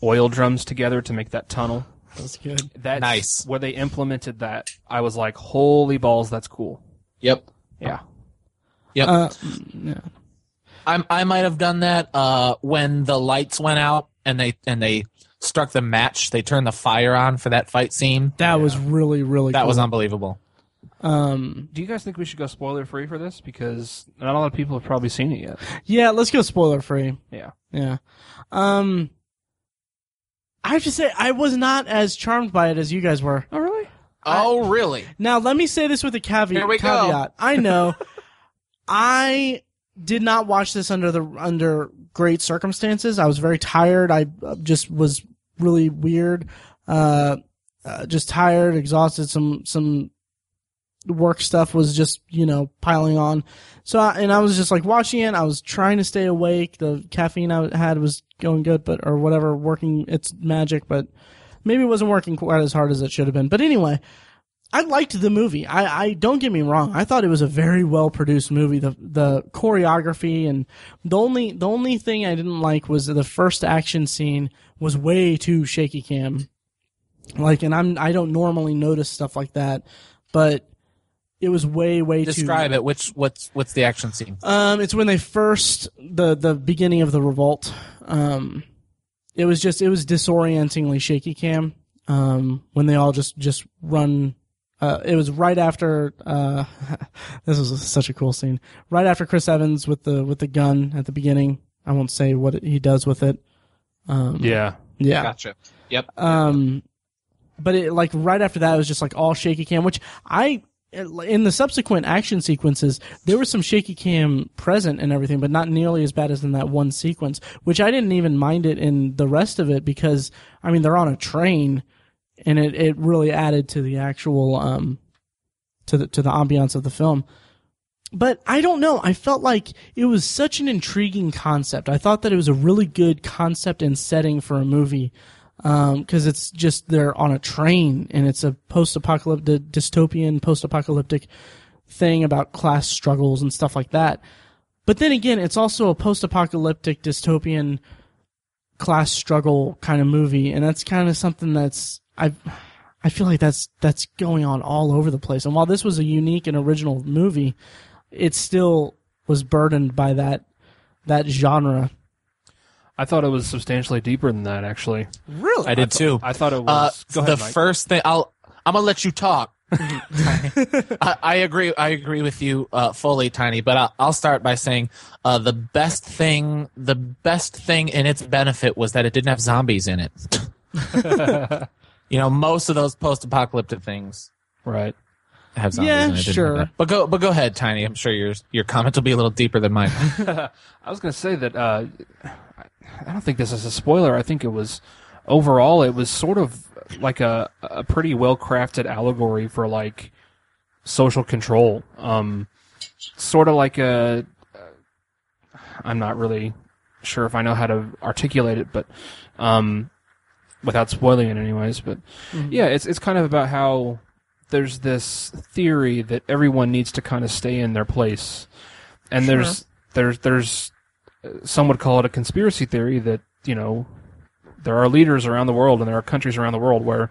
B: oil drums together to make that tunnel.
A: That's good.
B: That's
C: Nice.
B: Where they implemented that, I was like, "Holy balls, that's cool."
C: Yep.
B: Yeah.
C: Yep.
A: Uh, yeah.
C: I I might have done that uh, when the lights went out and they and they struck the match. They turned the fire on for that fight scene.
A: That was really, really
C: That
A: cool.
C: was unbelievable.
A: Um,
B: Do you guys think we should go spoiler free for this because not a lot of people have probably seen it yet?
A: yeah, let's go spoiler free.
B: Yeah.
A: Yeah. Um, I have to say, I was not as charmed by it as you guys were.
B: Oh, really?
C: Oh, really?
A: Now, let me say this with a caveat.
C: Here we go.
A: caveat. I know. I did not watch this under the under great circumstances. I was very tired. I uh, just was really weird. Uh, uh, just tired, exhausted. Some some work stuff was just you know piling on. So I, and I was just like watching it. I was trying to stay awake. The caffeine I had was going good, but or whatever, working its magic. But maybe it wasn't working quite as hard as it should have been. But anyway, I liked the movie. I, I don't get me wrong. I thought it was a very well produced movie. The the choreography and the only the only thing I didn't like was the first action scene was way too shaky cam. Like, and I'm I don't normally notice stuff like that, but it was way way too.
C: Describe it. Which what's what's the action scene?
A: Um, it's when they first the the beginning of the revolt. Um, it was just it was disorientingly shaky cam. Um, when they all just just run. Uh, it was right after. Uh, this was such a cool scene. Right after Chris Evans with the with the gun at the beginning I won't say what he does with it. Um,
B: Yeah.
A: yeah.
C: Gotcha. Yep.
A: Um, but it like right after that it was just like all shaky cam, which I in the subsequent action sequences there was some shaky cam present and everything, but not nearly as bad as in that one sequence. Which I didn't even mind it in the rest of it because I mean they're on a train, and it it really added to the actual um to the to the ambiance of the film. But I don't know. I felt like it was such an intriguing concept. I thought that it was a really good concept and setting for a movie Um because it's just they're on a train and it's a post-apocalyptic dystopian post-apocalyptic thing about class struggles and stuff like that but then again it's also a post-apocalyptic dystopian class struggle kind of movie and that's kind of something that's i i feel like that's that's going on all over the place and while this was a unique and original movie it still was burdened by that that genre
B: I thought it was substantially deeper than that, actually.
A: really
C: I did too.
B: I thought it
C: Uh,
B: was. go ahead,
C: the
B: Mike.
C: first thing I'll I'm gonna let you talk. I, I agree. I agree with you uh, fully, Tiny. But I'll, I'll start by saying uh, the best thing, the best thing in its benefit was that it didn't have zombies in it. you know, most of those post-apocalyptic things
B: right.
C: have zombies.
A: Yeah,
C: in it. Didn't have
A: sure.
C: that. But go, but go ahead, Tiny. I'm sure your your comment will be a little deeper than mine.
B: I was going to say that uh, I don't think this is a spoiler. I think it was overall it was sort of like a a pretty well crafted allegory for like social control. Um, sort of like a. I'm not really sure if I know how to articulate it, but um, without spoiling it, anyways. But mm-hmm. yeah, it's it's kind of about how there's this theory that everyone needs to kind of stay in their place, and there's there's there's uh, some would call it a conspiracy theory that you know there are leaders around the world and there are countries around the world where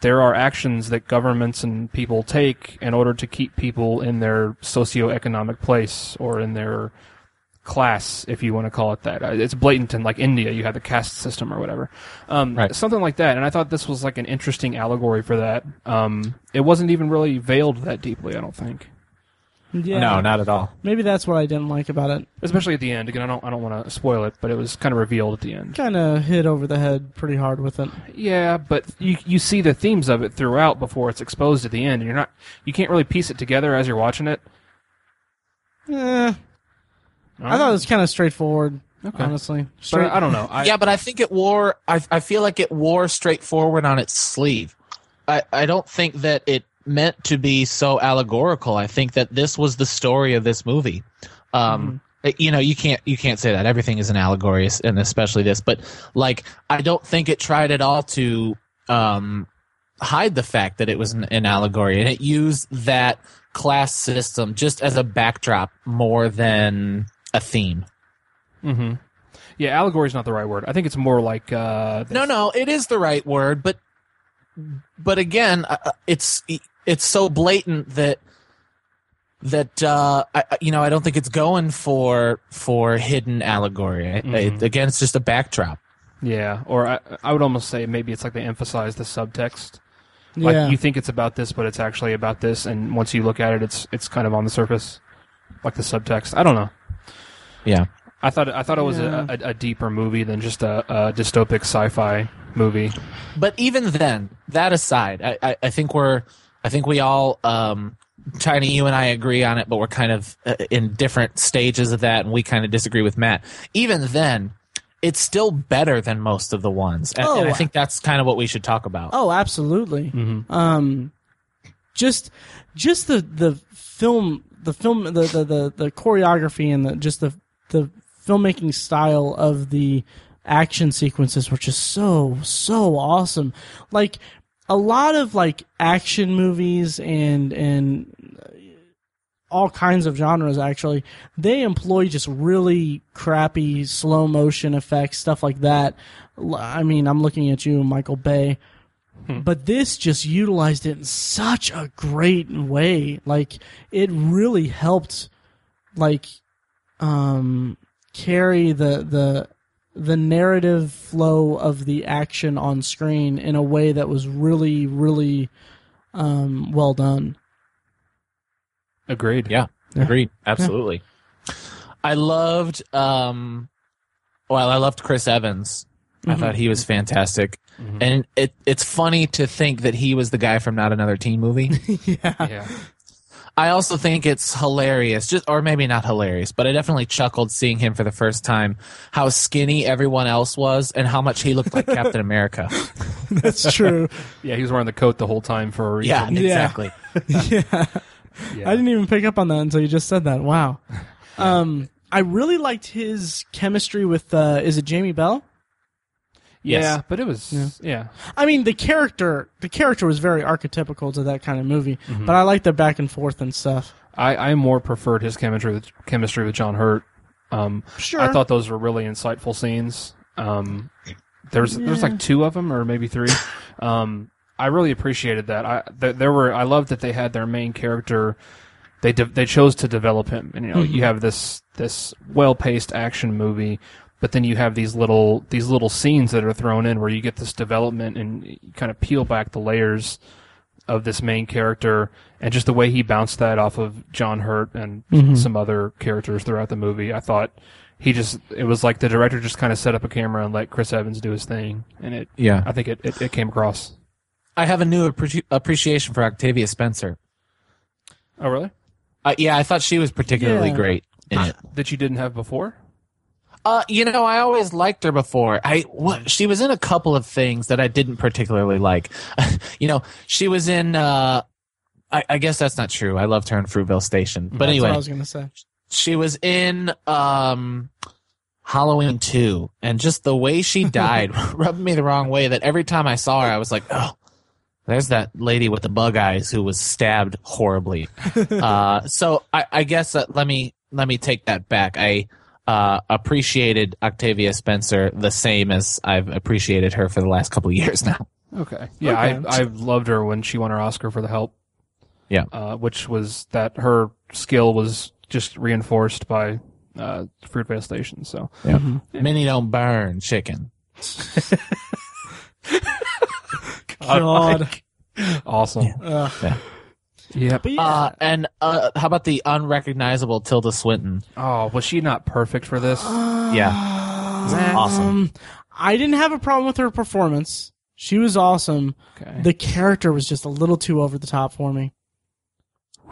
B: there are actions that governments and people take in order to keep people in their socioeconomic place or in their class, if you want to call it that. Uh, It's blatant in like India, you have the caste system or whatever, um,
C: Right.
B: something like that. And I thought this was like an interesting allegory for that. Um, it wasn't even really veiled that deeply, I don't think.
A: yeah
C: No, not at all.
A: maybe that's what i didn't like about it
B: Especially at the end. Again, I don't, I don't want to spoil it, but it was kind of revealed at the end.
A: kind of hit over the head pretty hard with it.
B: Yeah, but you you see the themes of it throughout before it's exposed at the end, and you're not you can't really piece it together as you're watching it.
A: Eh, I thought it was kind of straightforward. Honestly,
B: but
A: Straight,
B: I don't know. I,
C: yeah, but I think it wore. I I feel like it wore straightforward on its sleeve. I I don't think that it meant to be so allegorical. I think that this was the story of this movie. Um, it- you know, you can't you can't say that everything is an allegory, and especially this. But like, I don't think it tried at all to um hide the fact that it was an, an allegory, and it used that class system just as a backdrop more than a theme.
B: hmm Yeah, allegory is not the right word. I think it's more like uh,
C: No, no, it is the right word, but but again, uh, uh, it's it's so blatant that that uh, I, I- you know I don't think it's going for for hidden allegory. I- I- again, it's just a backdrop.
B: yeah, or I, I would almost say maybe it's like they emphasize the subtext.
A: yeah.
B: Like you think it's about this, but it's actually about this, and once you look at it, it's it's kind of on the surface, like the subtext. I don't know.
C: Yeah,
B: I thought I thought it was
A: Yeah.
B: a, a, a deeper movie than just a, a dystopic sci-fi movie.
C: but even then, that aside, I, I, I think we're I think we all. Um, Tiny, you and I agree on it, but we're kind of uh, in different stages of that, and we kind of disagree with Matt. Even then, it's still better than most of the ones, and, and I
A: Oh,
C: think that's kind of what we should talk about.
A: Oh, absolutely. Um, just just the the film, the film, the the the, the choreography and the just the the filmmaking style of the action sequences were just so so awesome. Like a lot of like action movies and and all kinds of genres actually they employ just really crappy slow motion effects stuff like that. I mean i'm looking at you michael bay. Hmm. But this just utilized it in such a great way. Like it really helped like um carry the the the narrative flow of the action on screen in a way that was really really um well done
B: Agreed.
C: Yeah, agreed. Absolutely. I loved um well, I loved Chris Evans. I thought he was fantastic. And it it's funny to think that he was the guy from Not Another Teen movie.
B: Yeah.
C: I also think it's hilarious, just or maybe not hilarious, but I definitely chuckled seeing him for the first time. How skinny everyone else was, and how much he looked like Captain America.
A: That's true.
B: Yeah, he was wearing the coat the whole time for a reason.
C: Yeah, exactly.
A: yeah.
B: Yeah.
A: I didn't even pick up on that until you just said that. Wow. Um, I really liked his chemistry with, uh, is it Jamie Bell?
B: Yeah, but it was yeah.
A: I mean, the character, the character was very archetypical to that kind of movie, but I like the back and forth and stuff.
B: I, I more preferred his chemistry with chemistry with John Hurt. Um,
A: Sure.
B: I thought those were really insightful scenes. Um, there's there's like two of them or maybe three. Um, I really appreciated that. I th- there were I loved that they had their main character. They de- they chose to develop him, and you know you have this this well paced action movie, but then you have these little these little scenes that are thrown in where you get this development and you kind of peel back the layers of this main character and just the way he bounced that off of John Hurt and some other characters throughout the movie. I thought he just it was like the director just kind of set up a camera and let Chris Evans do his thing and it
C: Yeah.
B: I think it, it, it came across.
C: I have a new appre- appreciation for Octavia Spencer.
B: Oh really?
C: Uh, yeah, I thought she was particularly
A: Yeah.
C: great in it.
B: That you didn't have before?
C: Uh, you know, I always liked her before. I what, she was in a couple of things that I didn't particularly like. you know, she was in. Uh, I, I guess that's not true. I loved her in Fruitvale Station, but
A: That's
C: anyway,
A: what I was gonna say.
C: she was in um Halloween 2 and just the way she died rubbed me the wrong way that every time I saw her I was like, "Oh, there's that lady with the bug eyes who was stabbed horribly." uh so I I guess uh, let me let me take that back. I uh, appreciated Octavia Spencer the same as I've appreciated her for the last couple of years now.
B: Okay. Yeah,
A: Okay.
B: I I loved her when she won her Oscar for The Help.
C: Yeah.
B: Uh, which was that her skill was just reinforced by uh, Fruitvale Station. So
C: Yeah. Minny don't burn chicken.
A: God.
B: awesome.
A: Ugh.
B: Yep.
A: Yeah,
C: Uh, and uh, how about the unrecognizable Tilda Swinton?
B: Oh, was she not perfect for this?
C: Yeah. awesome.
A: Um, I didn't have a problem with her performance. She was awesome.
B: Okay.
A: The character was just a little too over the top for me.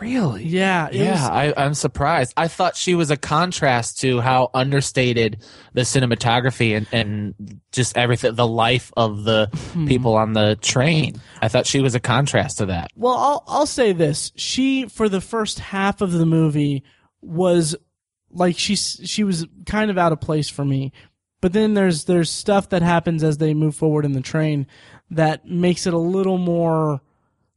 B: Really?
A: Yeah,
C: Yeah,
A: was-
C: I, I'm surprised. I thought she was a contrast to how understated the cinematography and, and just everything, the life of the
A: Hmm.
C: people on the train. I thought she was a contrast to that.
A: Well, I'll I'll say this: she for the first half of the movie was like she she was kind of out of place for me. But then there's there's stuff that happens as they move forward in the train that makes it a little more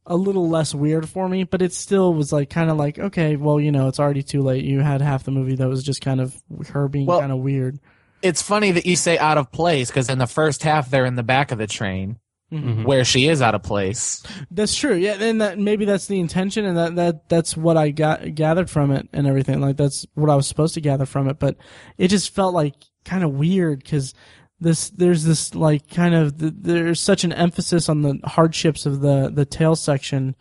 A: a little less weird for me, but it still was like kind of like okay, well, you know, it's already too late. You had half the movie that was just kind of her being
C: Well-
A: kind of weird.
C: It's funny that you say out of place because in the first half they're in the back of the train
A: Mm-hmm.
C: where she is out of place.
A: That's true. Yeah, and that maybe that's the intention, and that, that that's what I got gathered from it, and everything. Like that's what I was supposed to gather from it, but it just felt like kind of weird because this there's this like kind of th there's such an emphasis on the hardships of the the tail section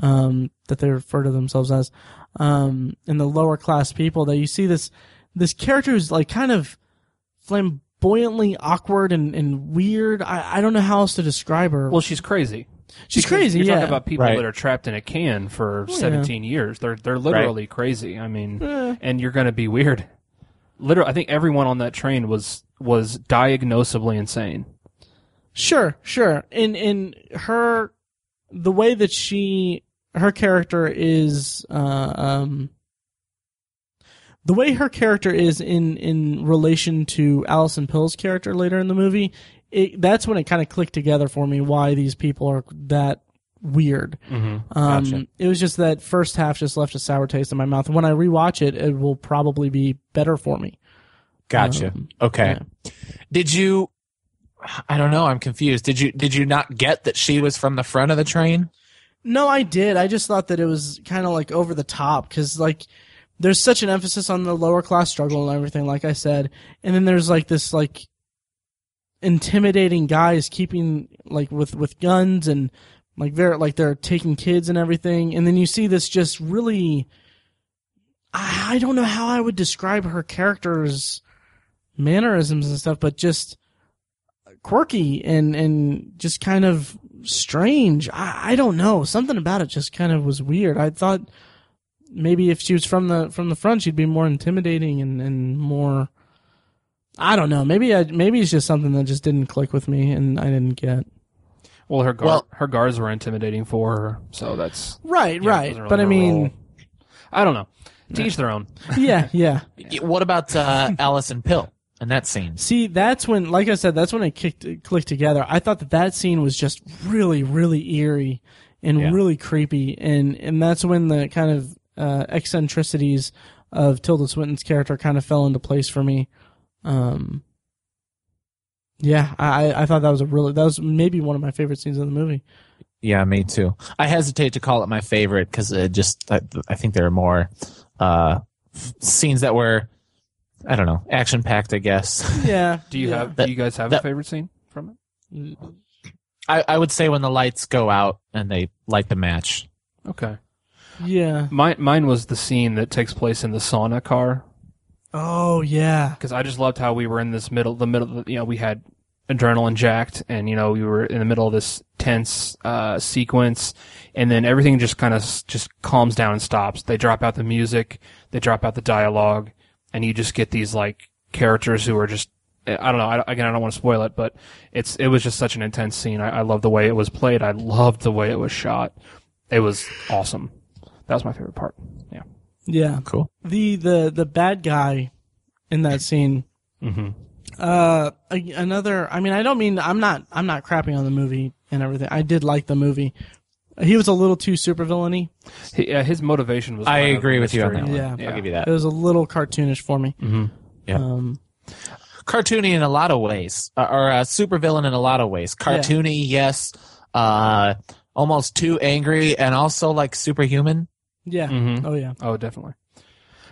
A: um, that they refer to themselves as um, in the lower class people that you see this this character who's like kind of flamboyantly awkward and, and weird. I, I don't know how else to describe her.
B: Well, she's crazy.
A: She's
B: Because
A: crazy.
B: You're
A: yeah.
B: talking about people
C: Right.
B: that are trapped in a can for 17 years. They're they're literally crazy. I mean,
A: Eh.
B: and you're going to be weird. Literally, I think everyone on that train was was diagnosably insane.
A: Sure, sure. In in her the way that she her character is uh, um the way her character is in in relation to Alison Pill's character later in the movie, it, that's when it kind of clicked together for me why these people are that weird.
B: Mm-hmm.
A: Um,
C: Gotcha.
A: It was just that first half just left a sour taste in my mouth. When I rewatch it, it will probably be better for me.
C: Gotcha.
A: Um,
C: okay. Did you? I don't know. I'm confused. Did you? Did you not get that she was from the front of the train?
A: No, I did. I just thought that it was kind of like over the top because like there's such an emphasis on the lower class struggle and everything, like I said, and then there's like this like intimidating guys keeping like with with guns and like they're like they're taking kids and everything, and then you see this just really. I I don't know how I would describe her character's mannerisms and stuff, but just quirky and and just kind of strange. I, I don't know. Something about it just kind of was weird. I thought maybe if she was from the from the front, she'd be more intimidating and and more. I don't know. Maybe I maybe it's just something that just didn't click with me, and I didn't get.
B: Well, her gar-
C: Well-
B: her guards were intimidating for her, so that's
A: Right,
B: yeah,
A: right.
B: really
A: but I mean,
B: role. I don't know. To each their own.
A: yeah, yeah.
C: What about uh, Alison Pill in that scene?
A: See, that's when, like I said, that's when it kicked, clicked together. I thought that that scene was just really, really eerie and
C: Yeah.
A: really creepy, and and that's when the kind of uh, eccentricities of Tilda Swinton's character kind of fell into place for me. Um, yeah, I I thought that was a really that was maybe one of my favorite scenes in the movie.
C: Yeah, me too. I hesitate to call it my favorite because it just I, I think there are more uh, f- scenes that were I don't know action packed. I guess
A: Yeah.
B: Do you
A: yeah.
B: have?
C: That-
B: do you guys have
C: that-
B: a favorite scene from it?
C: I, I would say when the lights go out and they light the match.
B: Okay.
A: Yeah.
B: Mine mine was the scene that takes place in the sauna car
A: Oh yeah.
B: because I just loved how we were in this middle the middle you know we had adrenaline jacked and you know we were in the middle of this tense uh, sequence and then everything just kind of just calms down and stops they drop out the music they drop out the dialogue and you just get these like characters who are just I don't know. I, again, I don't want to spoil it, but it's it was just such an intense scene. I, I love the way it was played. I loved the way it was shot. It was awesome. That was my favorite part. Yeah.
A: Yeah.
C: Cool.
A: The the the bad guy in that scene.
B: Mm-hmm.
A: Uh, another. I mean, I don't mean I'm not. I'm not crapping on the movie and everything. I did like the movie. He was a little too supervillainy.
B: He, uh, his motivation was.
C: I agree
B: a
C: with you on that one.
A: Yeah.
C: I'll give you that.
A: It was a little cartoonish for me.
B: Mm-hmm.
C: Yeah.
A: Um,
C: Cartoony in a lot of ways, uh, or a supervillain in a lot of ways. Cartoony, yes. Uh, almost too angry, and also like superhuman.
A: Yeah.
B: Mhm.
A: Oh yeah.
B: Oh, definitely.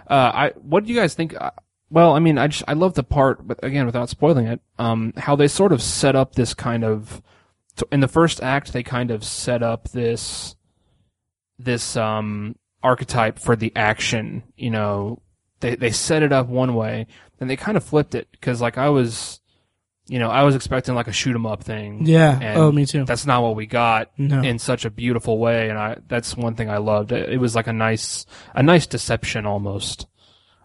B: Uh, I what do you guys think? Uh, well, I mean, I just I love the part, but again, without spoiling it, um, how they sort of set up this kind of so in the first act, they kind of set up this this um archetype for the action. You know, they they set it up one way, then they kind of flipped it because like I was, you know, I was expecting like a shoot 'em up thing.
A: Yeah.
B: And
A: oh, me too.
B: That's not what we got
A: No.
B: in such a beautiful way, and I that's one thing I loved. It, it was like a nice a nice deception almost.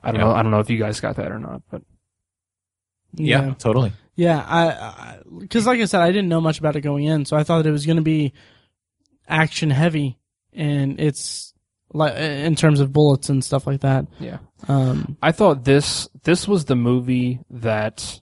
B: I don't
C: Yeah.
B: know. I don't know if you guys got that or not, but
A: yeah.
C: totally.
A: Yeah, I because like I said, I didn't know much about it going in, so I thought it was going to be action heavy, and it's like in terms of bullets and stuff like that.
B: yeah,
A: Um,
B: I thought this this was the movie that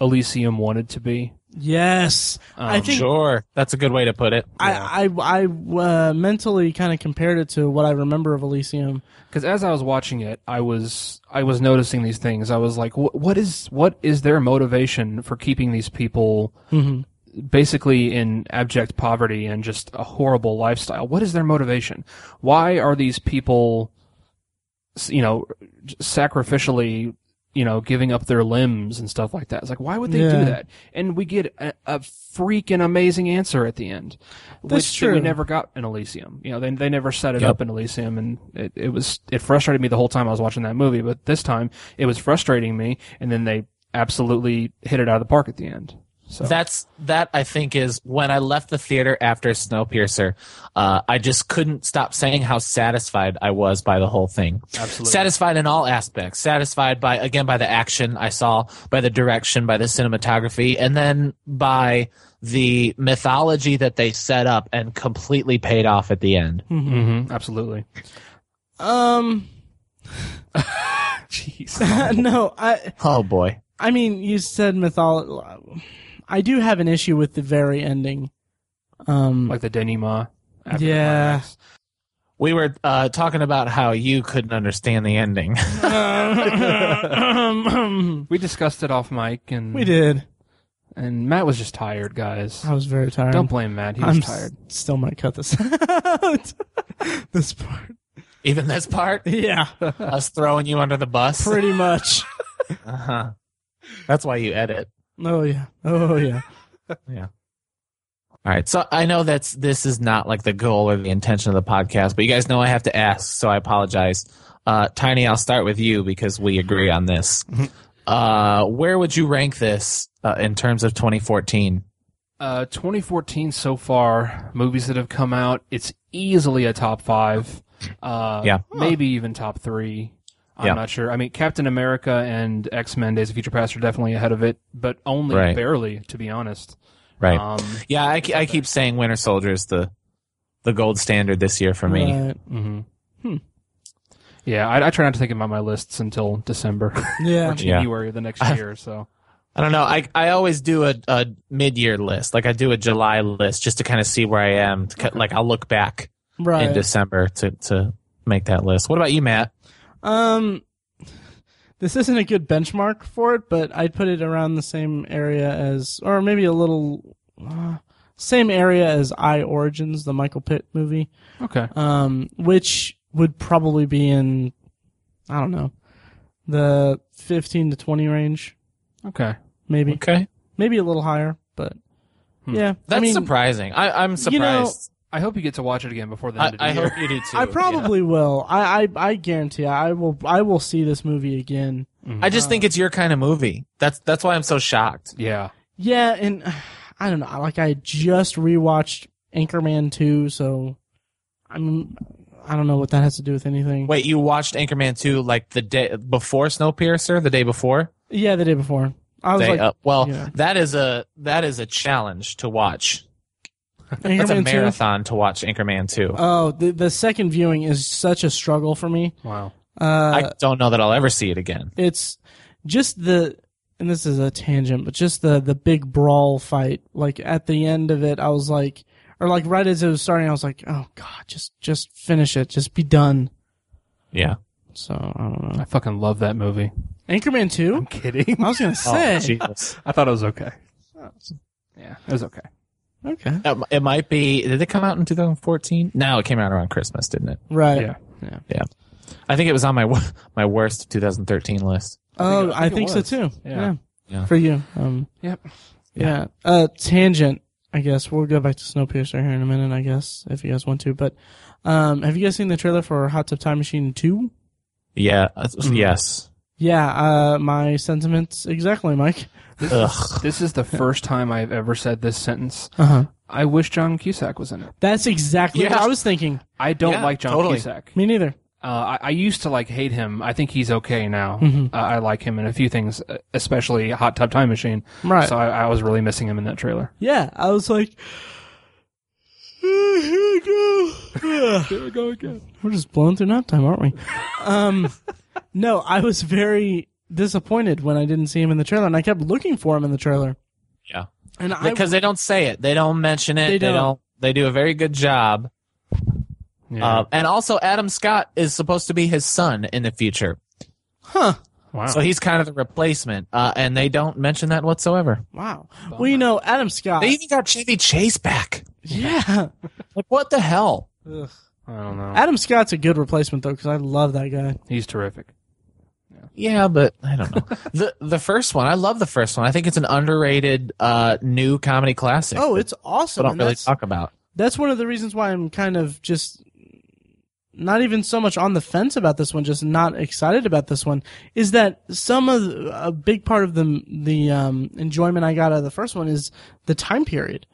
B: Elysium wanted to be.
A: yes, I
B: Um,
A: think
C: Sure, that's a good way to put it.
A: I I I uh, mentally kind of compared it to what I remember of Elysium.
B: because as I was watching it, I was I was noticing these things. I was like, what, what is what is their motivation for keeping these people
A: Mhm.
B: basically in abject poverty and just a horrible lifestyle? What is their motivation? Why are these people, you know, sacrificially, you know, giving up their limbs and stuff like that? It's like, why would they
A: Yeah.
B: do that? And we get a, a freaking amazing answer at the end,
A: That's
B: which that we never got in Elysium. You know, they they never set it
C: Yep.
B: up in Elysium, and it, it was it frustrated me the whole time I was watching that movie. But this time, it was frustrating me, and then they absolutely hit it out of the park at the end. So
C: That's that. I think is when I left the theater after Snowpiercer. Uh, I just couldn't stop saying how satisfied I was by the whole thing.
B: Absolutely.
C: Satisfied in all aspects. Satisfied by again by the action I saw, by the direction, by the cinematography, and then by the mythology that they set up and completely paid off at the end.
B: hmm absolutely.
A: Um,
B: Jeez.
A: no, I
C: Oh boy.
A: I mean, you said mythology. I do have an issue with the very ending. Um,
B: like the denouement. after
A: Yeah.
B: climax.
C: We were uh, talking about how you couldn't understand the ending.
B: We discussed it off mic, and
A: we did.
B: And Matt was just tired, guys.
A: I was very tired.
B: Don't blame Matt. He was
A: I'm
B: tired.
A: s- still might cut this out. this part.
C: Even this part,
A: Yeah,
C: us throwing you under the bus.
A: pretty much.
C: Uh-huh. That's why you edit.
A: Oh yeah. Oh yeah. Yeah.
C: All right. So I know that's this is not like the goal or the intention of the podcast, but you guys know I have to ask, so I apologize. Uh, Tiny, I'll start with you because we agree on this. Uh, where would you rank this uh, in terms of 2014?
B: Uh, 2014 so far, movies that have come out, it's easily a top five. Uh,
C: Yeah.
B: Maybe even top three. I'm
C: Yeah.
B: not sure. I mean, Captain America and X Men: Days of Future Past are definitely ahead of it, but only
C: Right.
B: barely, to be honest.
C: Right.
B: Um,
C: yeah, I, I keep saying Winter Soldier is the the gold standard this year for me.
A: Right.
B: hmm Yeah, I, I try not to think about my lists until December
A: Yeah.
B: or January of the next year. So
C: I don't know. I I always do a, a mid year list. Like I do a July list just to kind of see where I am. To, Like I'll look back
A: Right.
C: in December to to make that list. What about you, Matt?
A: Um, this isn't a good benchmark for it, but I'd put it around the same area as, or maybe a little, uh, same area as I Origins, the Michael Pitt movie,
B: okay,
A: um, which would probably be in, I don't know, the 15 to 20 range,
B: okay.
A: maybe,
C: Okay,
A: maybe a little higher, but yeah,
C: that's
A: I mean,
C: surprising. I, I'm surprised.
A: You know,
B: I hope you get to watch it again before the
C: I,
B: end of the
C: I
B: year.
C: hope you do too.
A: I probably will. I, I, I guarantee I will, I will see this movie again.
C: Yeah. I just think um, it's your kind of movie. That's that's why I'm so shocked.
B: yeah.
A: Yeah, and I don't know. Like I just rewatched Anchorman 2, so I'm I don't know what that has to do with anything.
C: Wait, you watched Anchorman 2 like the day before Snowpiercer, the day before?
A: Yeah, the day before. I was
C: Day
A: like,
C: up. Well,
A: yeah.
C: that is a that is a challenge to watch. That's a
A: Anchorman 2?
C: marathon to watch Anchorman 2.
A: Oh, the the second viewing is such a struggle for me.
B: Wow.
A: Uh,
C: I don't know that I'll ever see it again.
A: it's just the and this is a tangent, but just the the big brawl fight. Like at the end of it, I was like, or like right as it was starting, I was like, oh god, just just finish it, just be done.
C: Yeah.
A: So I don't know.
B: I fucking love that movie.
A: Anchorman two.
B: I'm kidding.
A: I was gonna say.
C: Oh, Jesus.
B: I thought it was okay. Yeah, it was okay.
A: Okay.
C: It, it might be. Did it come out in 2014? No, it came out around Christmas, didn't it?
A: Right.
B: Yeah.
A: Yeah.
C: Yeah. I think it was on my my worst 2013 list.
A: Oh,
B: think
A: I
B: I
A: think,
B: think
A: so too.
B: Yeah.
A: Yeah.
C: Yeah.
A: For you. Um.
B: Yep.
A: Yeah. Uh. Tangent. I guess we'll go back to Snowpiercer here in a minute. I guess if you guys want to, but um, have you guys seen the trailer for Hot Tub Time Machine two?
C: Yeah. uh, Yes.
A: Yeah. Uh. My sentiments exactly, Mike.
C: Ugh.
B: This is the first time I've ever said this sentence.
A: Uh huh.
B: I wish John Cusack was in it.
A: That's exactly what I was thinking.
B: I don't
C: Yeah,
B: like John
C: totally.
B: Cusack.
A: Me neither.
B: Uh, I, I used to like hate him. I think he's okay now.
A: Mhm.
B: Uh, I like him in a few things, uh, especially Hot Tub Time Machine.
A: Right.
B: So I, I was really missing him in that trailer.
A: Yeah. I was like. Here we go.
B: There we go again.
A: We're just blowing through nap time, aren't we? Um, no, I was very disappointed when I didn't see him in the trailer, and I kept looking for him in the trailer.
C: Yeah.
A: And I
C: Because they don't say it. They don't mention it.
A: They
C: They
A: don't.
C: don't. They do a very good job.
B: Yeah.
C: Uh, and also, Adam Scott is supposed to be his son in the future,
A: huh?
B: wow.
C: so he's kind of the replacement. Uh, and they don't mention that whatsoever.
A: Wow. Well, you know, Adam Scott.
C: They even got Chevy Chase back.
A: yeah.
C: Like, what the hell?
A: Ugh.
B: I don't know.
A: Adam Scott's a good replacement though, because I love that guy.
B: He's terrific.
C: Yeah, but I don't know. the The first one, I love the first one. I think it's an underrated uh, new comedy classic.
A: Oh, it's awesome.
C: we don't
A: and
C: really
A: that's,
C: talk about.
A: that's one of the reasons why I'm kind of just not even so much on the fence about this one, just not excited about this one. Is that some of the, a big part of the the um, enjoyment I got out of the first one is the time period.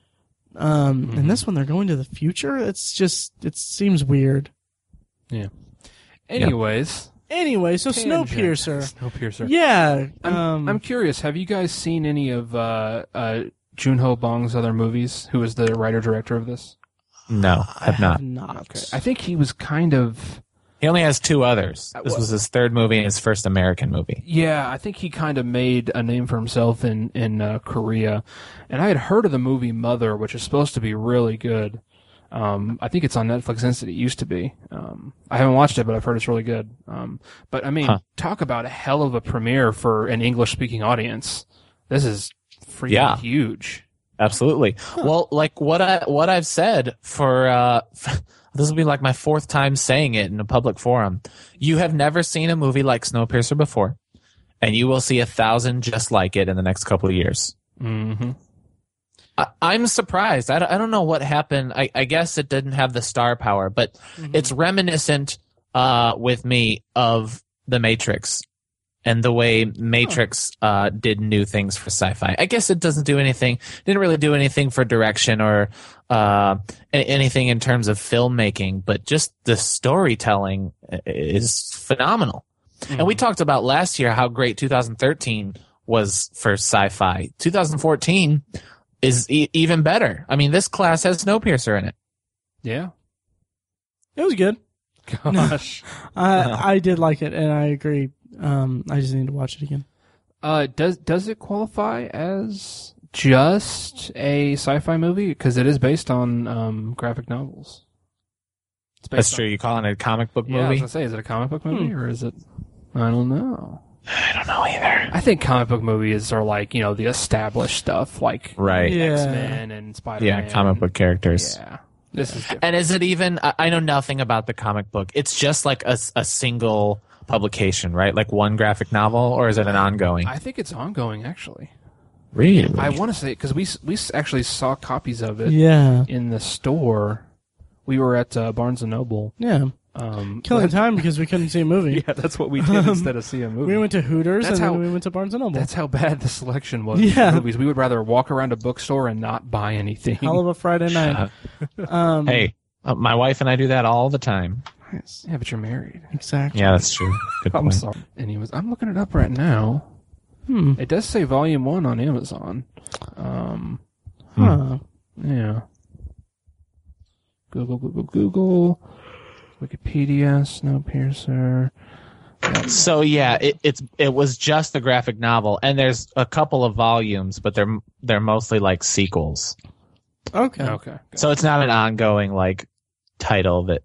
A: Um, and this one they're going to the future. It's just it seems weird. Yeah.
B: Anyways,
A: Anyway, so
B: Tangent.
A: Snowpiercer.
B: Snowpiercer.
A: Yeah.
B: I'm,
A: um,
B: I'm curious. Have you guys seen any of uh, uh, Junho Bong's other movies? Who is the writer director of this?
C: No,
A: I
C: have not.
A: have not.
B: Okay. I think he was kind of.
C: He only has two others. This was his third movie and his first American movie.
B: Yeah, I think he kind of made a name for himself in in uh, Korea, and I had heard of the movie Mother, which is supposed to be really good. Um, I think it's on Netflix since it used to be. Um, I haven't watched it, but I've heard it's really good. Um, but I mean,
C: Huh.
B: talk about a hell of a premiere for an English speaking audience. This is freaking
C: Yeah.
B: huge.
C: Absolutely. Well, like what I what I've said for uh this will be like my fourth time saying it in a public forum. You have never seen a movie like Snowpiercer before, and you will see a thousand just like it in the next couple of years.
B: hmm
C: I, I'm surprised. I don't, I don't know what happened. I, I guess it didn't have the star power, but it's reminiscent uh, with me of The Matrix. and the way Matrix uh, did new things for sci-fi. I guess it doesn't do anything. Didn't really do anything for direction or uh, anything in terms of filmmaking, but just the storytelling is phenomenal. And we talked about last year how great 2013 was for sci-fi. 2014 is e- even better. I mean, this class has Snowpiercer in it.
B: Yeah.
A: It was good.
B: Gosh.
A: I I did like it, and I agree. Um, I just need to watch it again.
B: uh, does does it qualify as just a sci-fi movie? Because it is based on um, graphic novels. It's based
C: That's
B: on-
C: true. You calling it a comic book
B: Yeah, I was
C: movie?
B: gonna say, is it a comic book movie or is it? I don't know.
C: I don't know either.
B: I think comic book movies are like you know the established stuff, like
C: Right.
A: Yeah.
B: X Men and Spider Man.
C: Yeah, comic book characters.
B: Yeah, this is different.
C: And is it even? I, I know nothing about the comic book. It's just like a, a single publication, right? Like one graphic novel, or is it an ongoing?
B: I think it's ongoing actually.
C: really?
B: I want to say because we we actually saw copies of it
A: Yeah,
B: in the store. We were at uh, Barnes and Noble.
A: yeah.
B: Um,
A: Killing time because we couldn't see a movie.
B: yeah, that's what we did instead of see a movie.
A: We went to Hooters
B: That's
A: and
B: how-
A: then we went to Barnes and Noble.
B: That's how bad the selection was.
A: Yeah.
B: Yeah. Movies. We would rather walk around a bookstore and not buy anything.
A: Hell of a Friday night. Um,
C: hey, uh, my wife and I do that all the time.
A: nice.
B: yeah, but you're married.
A: exactly.
C: Yeah, that's true. Good
B: I'm
C: point.
B: sorry. Anyways, I'm looking it up right now.
A: Hmm.
B: It does say Volume One on Amazon. Um,
A: Huh.
B: yeah. Google, Google, Google. Wikipedia, Snowpiercer.
C: So yeah, it, it's it was just a graphic novel, and there's a couple of volumes, but they're they're mostly like sequels.
A: Okay.
B: Okay.
C: So it's not an ongoing like title that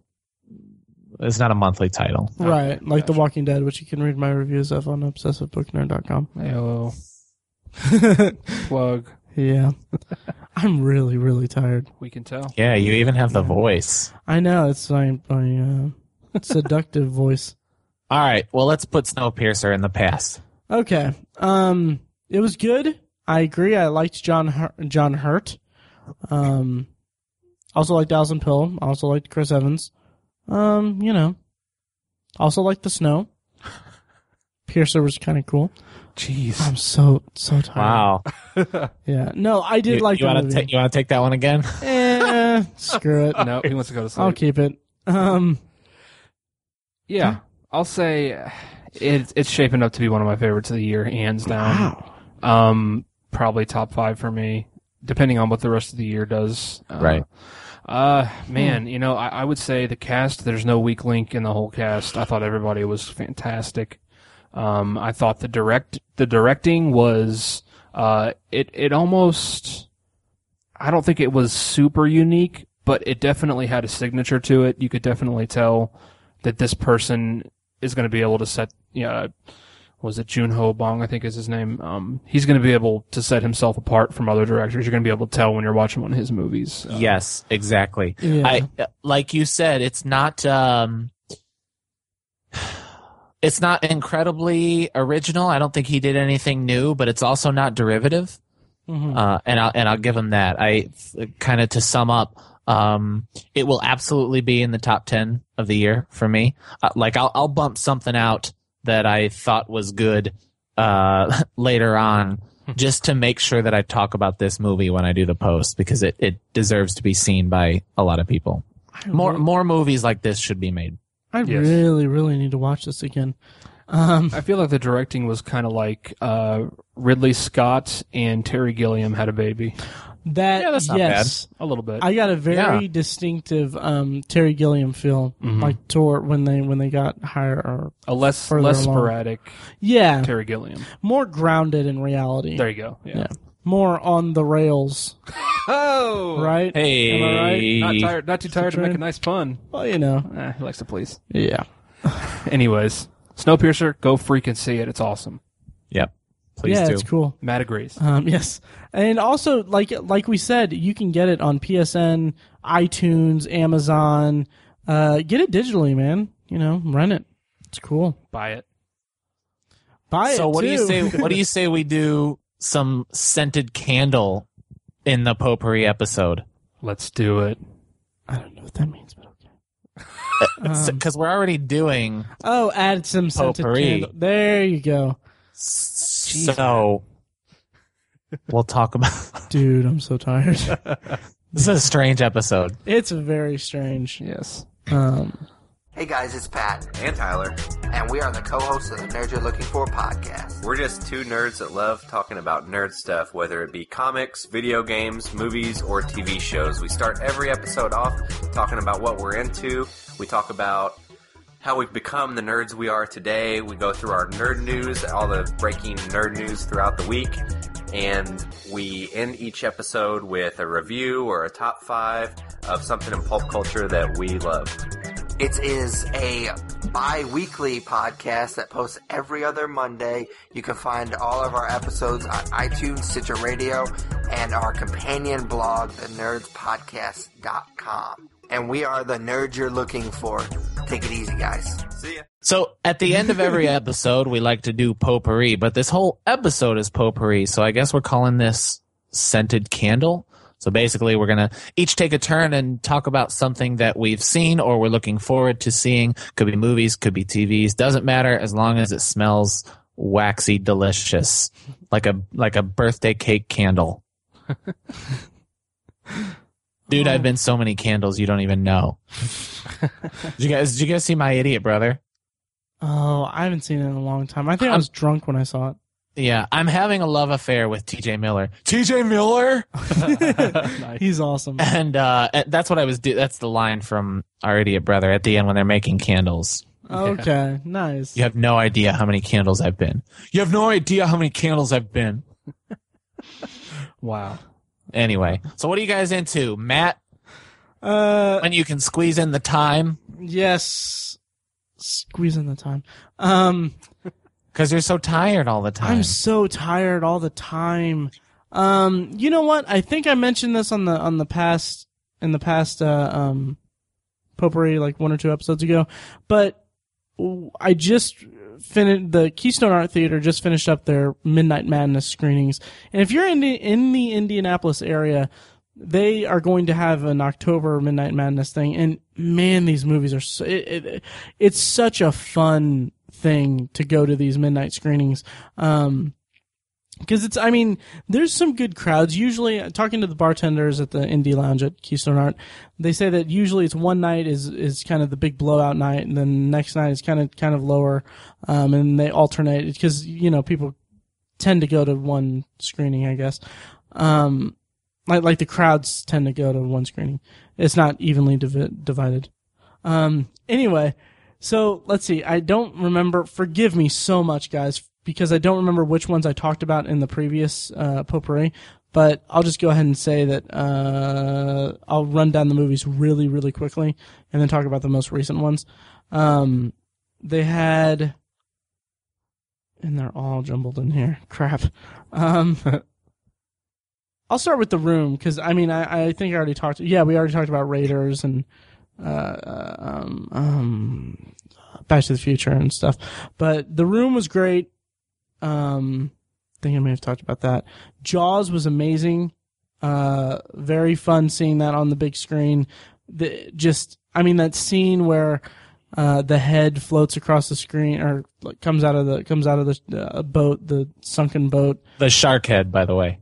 C: it's not a monthly title.
A: Right, like The. Walking Dead, which you can read my reviews of on obsessivebooknerd.com.
B: Hello. Plug.
A: Yeah. I'm really, really tired.
B: We can tell.
C: Yeah, you even have the voice.
A: I know, it's my, my uh, seductive voice.
C: All right, well let's put Snowpiercer in the past.
A: Okay. Um, it was good. I agree. I liked John Hur- John Hurt. Um, also liked Alison Pill. Also liked Chris Evans. Um, you know, also liked the snow. Piercer was kind of cool.
B: Jeez.
A: I'm so so tired.
C: Wow,
A: Yeah. No, I did
C: you,
A: like
C: you
A: the
C: want to
A: movie.
C: take you want to take that one again?
A: eh, screw it.
B: no, he wants to go to sleep.
A: I'll keep it. Um,
B: Yeah, I'll say it, it's shaping up to be one of my favorites of the year, hands down.
A: wow.
B: Um, probably top five for me, depending on what the rest of the year does. Uh,
C: Right.
B: Uh, man, you know, I, I would say the cast. There's no weak link in the whole cast. I thought everybody was fantastic. Um, I thought the direct the directing was uh, it it almost. I don't think it was super unique, but it definitely had a signature to it. You could definitely tell that this person is going to be able to set, you know, was it Junho Bong, I think is his name. Um, he's going to be able to set himself apart from other directors. You're going to be able to tell when you're watching one of his movies. Uh,
C: yes, exactly.
A: Yeah.
C: I like you said, it's not um it's not incredibly original. I don't think he did anything new, but it's also not derivative.
A: Mhm.
C: Uh, and I'll and I'll give him that. I kind of to sum up, um, it will absolutely be in the top ten of the year for me. Uh, like I'll I'll bump something out that I thought was good uh, later on, just to make sure that I talk about this movie when I do the post because it it deserves to be seen by a lot of people. More more movies like this should be made.
A: I
B: Yes.
A: really, really need to watch this again. Um,
B: I feel like the directing was kind of like uh, Ridley Scott and Terry Gilliam had a baby.
A: that
C: Yeah, that's not
A: yes,
B: A little bit.
A: I got a very
C: Yeah.
A: distinctive um, Terry Gilliam feel,
B: Mhm.
A: like toward when they when they got higher. Or,
B: a less less
A: along.
B: sporadic
A: yeah,
B: Terry Gilliam.
A: more grounded in reality.
B: There you go. Yeah.
A: yeah, more on the rails,
B: Oh,
A: right?
C: Hey,
A: Am I right?
B: Not tired. Not too tired to make a nice pun.
A: Well, you know,
B: Eh, he likes to please.
A: yeah.
B: Anyways, Snowpiercer, go freaking see it. It's awesome.
C: Yep, please
A: yeah,
C: do.
A: it's cool.
B: Matt agrees.
A: Um, yes, and also like like we said, you can get it on PSN, iTunes, Amazon. Uh, get it digitally, man. You know, rent it. It's cool.
B: Buy it.
A: Buy it.
C: So what do you say? What do you say we do some scented candle in the potpourri episode?
B: Let's do it.
A: I don't know what that means, but okay.
C: because we're already doing
A: Oh, add some scented
C: Potpourri.
A: candle. There you go,
C: so. We'll talk about.
A: dude. I'm so tired.
C: This is a strange episode.
A: it's very strange.
B: Yes.
A: Um,
E: Hey guys, it's Pat,
G: and Tyler.
E: and we are the co-hosts of the Nerd You're Looking For podcast.
G: We're just two nerds that love talking about nerd stuff, whether it be comics, video games, movies, or TV shows. We start every episode off talking about what we're into. We talk about how we've become the nerds we are today. We go through our nerd news, all the breaking nerd news throughout the week, and we end each episode with a review or a top five of something in pulp culture that we love.
E: It is a bi-weekly podcast that posts every other Monday. You can find all of our episodes on iTunes, Stitcher Radio, and our companion blog, thenerdspodcast.com. And we are the nerds you're looking for. Take it easy, guys.
G: See ya.
C: So at the end of every episode, we like to do potpourri, but this whole episode is potpourri. So I guess we're calling this scented candle. So basically, we're gonna each take a turn and talk about something that we've seen or we're looking forward to seeing. Could be movies, could be TVs. Doesn't matter as long as it smells waxy, delicious, like a like a birthday cake candle. Dude, I've been so many candles you don't even know. did you guys? Did you guys see my idiot brother?
A: oh, I haven't seen it in a long time. I think I was drunk when I saw it.
C: Yeah, I'm having a love affair with TJ Miller. TJ Miller?
A: He's awesome.
C: and uh that's what I was do that's the line from our idiot brother at the end when they're making candles.
A: Okay, nice.
C: You have no idea how many candles I've been. You have no idea how many candles I've been.
B: Wow.
C: Anyway, so what are you guys into? Matt,
A: Uh,
C: when you can squeeze in the time
A: yes. Squeezing the time. Um,
C: cuz you're so tired all the time.
A: I'm so tired all the time. Um, you know what? I think I mentioned this on the on the past in the past uh, um potpourri like one or two episodes ago, but I just finished the Keystone Art Theater just finished up their Midnight Madness screenings, and if you're in the in the Indianapolis area, they are going to have an October Midnight Madness thing, and man, these movies are so, it, it, it's such a fun thing to go to these midnight screenings. Um, because it's, I mean, there's some good crowds. Usually, uh, talking to the bartenders at the Indie Lounge at Keystone Art, they say that usually it's one night is is kind of the big blowout night, and then the next night is kind of kind of lower, um, and they alternate because you know people tend to go to one screening, I guess. Um, like like the crowds tend to go to one screening. It's not evenly divi- divided. Um, anyway, so let's see. I don't remember. Forgive me so much, guys, because I don't remember which ones I talked about in the previous uh, potpourri. But I'll just go ahead and say that uh, I'll run down the movies really, really quickly, and then talk about the most recent ones. Um, they had, and they're all jumbled in here. Crap. Um, I'll start with the room because I mean I, I think I already talked. Yeah, we already talked about Raiders and uh, uh, um, um, Back to the Future and stuff. But the room was great. Um, I think I may have talked about that. Jaws was amazing. Uh, very fun seeing that on the big screen. The, just, I mean, that scene where uh, the head floats across the screen or like, comes out of the comes out of the uh, boat, the sunken boat.
C: the shark head, by the way.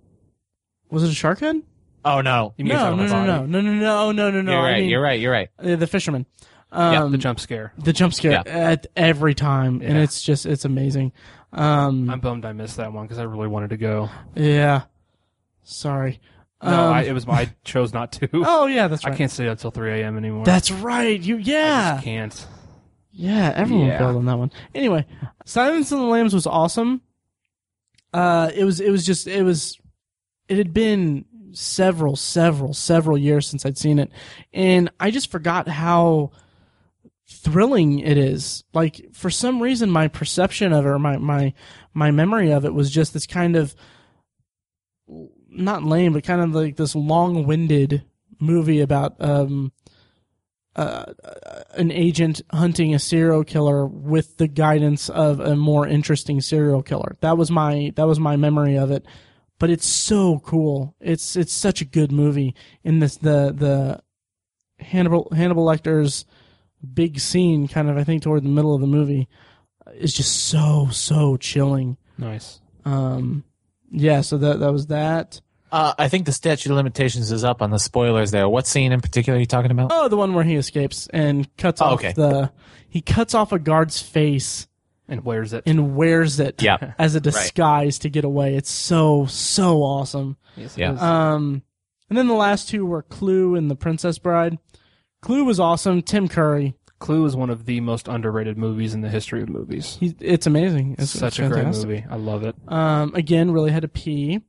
A: Was it a shark head?
C: Oh no.
B: You mean
A: No, no, no,
B: body?
A: no, no, no, no, no, no, no.
C: you're
A: I
C: right,
A: mean,
C: you're right, you're right.
A: uh, the fisherman.
C: Yeah,
A: Um,
B: The jump scare.
A: the jump scare
C: Yeah.
A: at every time, and it's just it's amazing. Um,
B: I'm bummed I missed that one because I really wanted to go.
A: yeah. Sorry.
B: No,
A: Um,
B: I, it was my, I chose not to.
A: Oh yeah, that's right.
B: I can't stay until 3 a.m. anymore.
A: That's right. You yeah
B: just can't.
A: yeah. Everyone
B: Yeah.
A: failed on that one. Anyway, Silence of the Lambs was awesome. Uh, it was it was just it was it had been several several several years since I'd seen it, and I just forgot how thrilling it is. Like for some reason, my perception of it, or my my my memory of it, was just this kind of not lame, but kind of like this long-winded movie about um uh, an agent hunting a serial killer with the guidance of a more interesting serial killer. That was my that was my memory of it. But it's so cool. It's it's such a good movie. In this the the Hannibal Hannibal Lecter's big scene, kind of I think toward the middle of the movie, is just so so chilling.
B: Nice.
A: Um, yeah, so that that was that.
C: Uh, I think the statute of limitations is up on the spoilers there. What scene in particular are you talking about?
A: Oh, the one where he escapes and cuts
C: Oh,
A: off
C: okay.
A: the he cuts off a guard's face
B: And wears it.
A: and wears it
C: Yeah.
A: as a disguise to get away. It's so so awesome.
B: Yes,
C: Yeah.
A: Um, and then the last two were Clue and The Princess Bride. Clue was awesome. Tim Curry,
B: Clue is one of the most underrated movies in the history of movies.
A: he, it's amazing. It's
B: Such
A: it's
B: a great movie. I love it.
A: Um, again, really had to pee.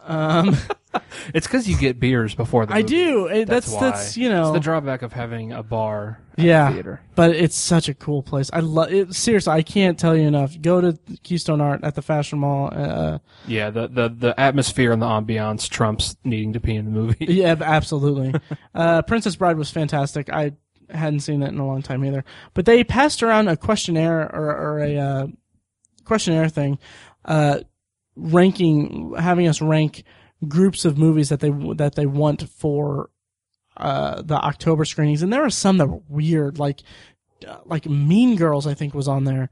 A: Um,
B: It's because you get beers before the
A: I
B: movie.
A: do. It- that's
B: why.
A: that's you know
B: It's the drawback of having a bar at
A: Yeah.
B: the theater.
A: But it's such a cool place. I love it. Seriously, I can't tell you enough. Go to Keystone Art at the Fashion Mall. Uh,
B: Yeah, the, the, the atmosphere and the ambiance trumps needing to pee in the movie.
A: yeah, absolutely. uh, Princess Bride was fantastic. I hadn't seen it in a long time either. But they passed around a questionnaire or, or a uh, questionnaire thing, uh, ranking, having us rank groups of movies that they that they want for uh, the October screenings, and there were some that were weird, like uh, like Mean Girls, I think was on there,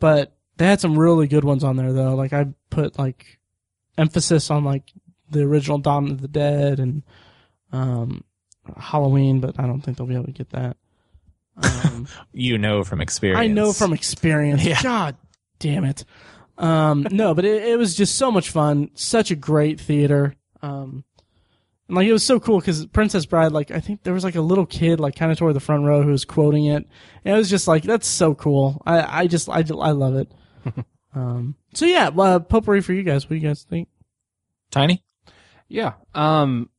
A: but they had some really good ones on there though. Like I put like emphasis on like the original Dawn of the Dead and um, Halloween, but I don't think they'll be able to get that. Um,
C: You know from experience.
A: I know from experience.
C: Yeah.
A: God damn it. Um, no, but it, it was just so much fun. Such a great theater. Um, and like it was so cool because Princess Bride, like I think there was like a little kid, like kind of toward the front row, who was quoting it. And it was just like that's so cool. I I just I I love it. um, so yeah, uh, potpourri for you guys. What do you guys think?
C: Tiny.
B: Yeah. Um,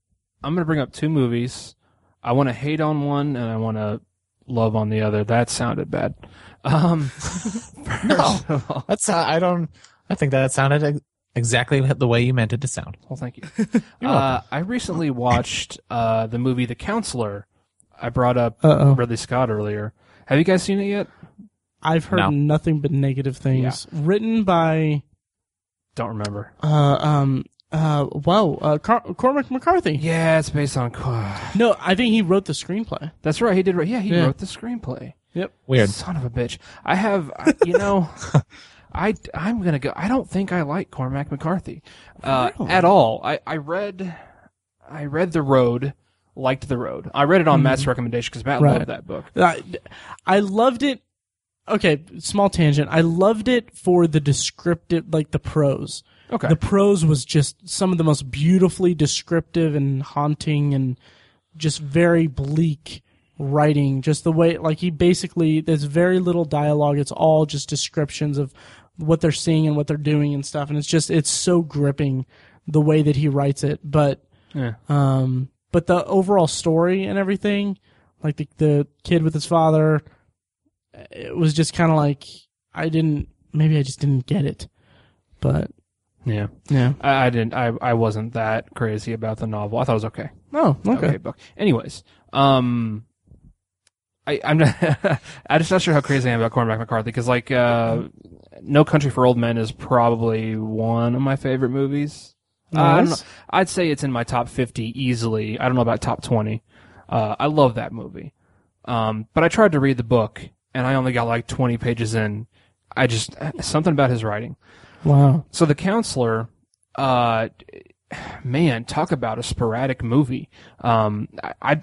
B: I'm gonna bring up two movies. I want to hate on one and I want to love on the other. That sounded bad. Um, first of all,
C: That's uh, I don't. I think that sounded ex- exactly the way you meant it to sound.
B: well, thank you. uh, I recently watched uh, the movie The Counselor. I brought up
A: Uh oh.
B: Ridley Scott earlier. Have you guys seen it yet?
A: I've heard
C: No.
A: nothing but negative things. Written by
B: Don't remember.
A: uh um uh wow uh Car- Cormac McCarthy.
B: Yeah, it's based on.
A: No, I think he wrote the screenplay.
B: That's right. He did. Yeah, he
A: Yeah.
B: wrote the screenplay.
C: Weird.
B: Son of a bitch. I have, I- you know, I, I'm gonna go. I don't think I like Cormac McCarthy, uh,
A: Really?
B: at all. I, I read, I read The Road, liked The Road. I read it on Matt's recommendation because Matt
A: Mm-hmm. Right.
B: loved that book.
A: I, I loved it. Okay, small tangent. I loved it for the descriptive, like the prose.
B: Okay.
A: The prose was just some of the most beautifully descriptive and haunting and just very bleak writing. Just the way, like he basically, there's very little dialogue. It's all just descriptions of what they're seeing and what they're doing and stuff. And it's just, it's so gripping the way that he writes it. But
B: yeah.
A: um, but the overall story and everything, like the the kid with his father, it was just kind of like I didn't. Maybe I just didn't get it. But
B: Yeah.
A: yeah.
B: I, I didn't. I, I wasn't that crazy about the novel. I thought it was okay.
A: Oh, okay.
B: Okay. book. Anyways, um, I, I'm not. I'm just not sure how crazy I am about Cormac McCarthy because, like, uh, No Country for Old Men is probably one of my favorite movies. Uh, I don't know, I'd say it's in my top 50 easily. I don't know about top 20. Uh, I love that movie. Um, but I tried to read the book and I only got like 20 pages in. I just something about his writing.
A: Wow.
B: So the counselor, uh, man, talk about a sporadic movie. Um, I, I,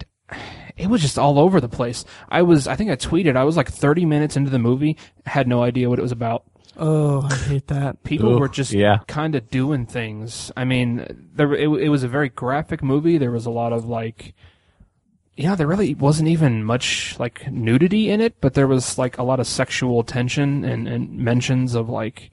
B: it was just all over the place. I was, I think I tweeted, I was like 30 minutes into the movie, had no idea what it was about.
A: Oh, I hate that.
B: People
C: Ooh,
B: were just
C: yeah.
B: kind of doing things. I mean, there, it, it was a very graphic movie. There was a lot of like, you know, there really wasn't even much like nudity in it, but there was like a lot of sexual tension and, and mentions of like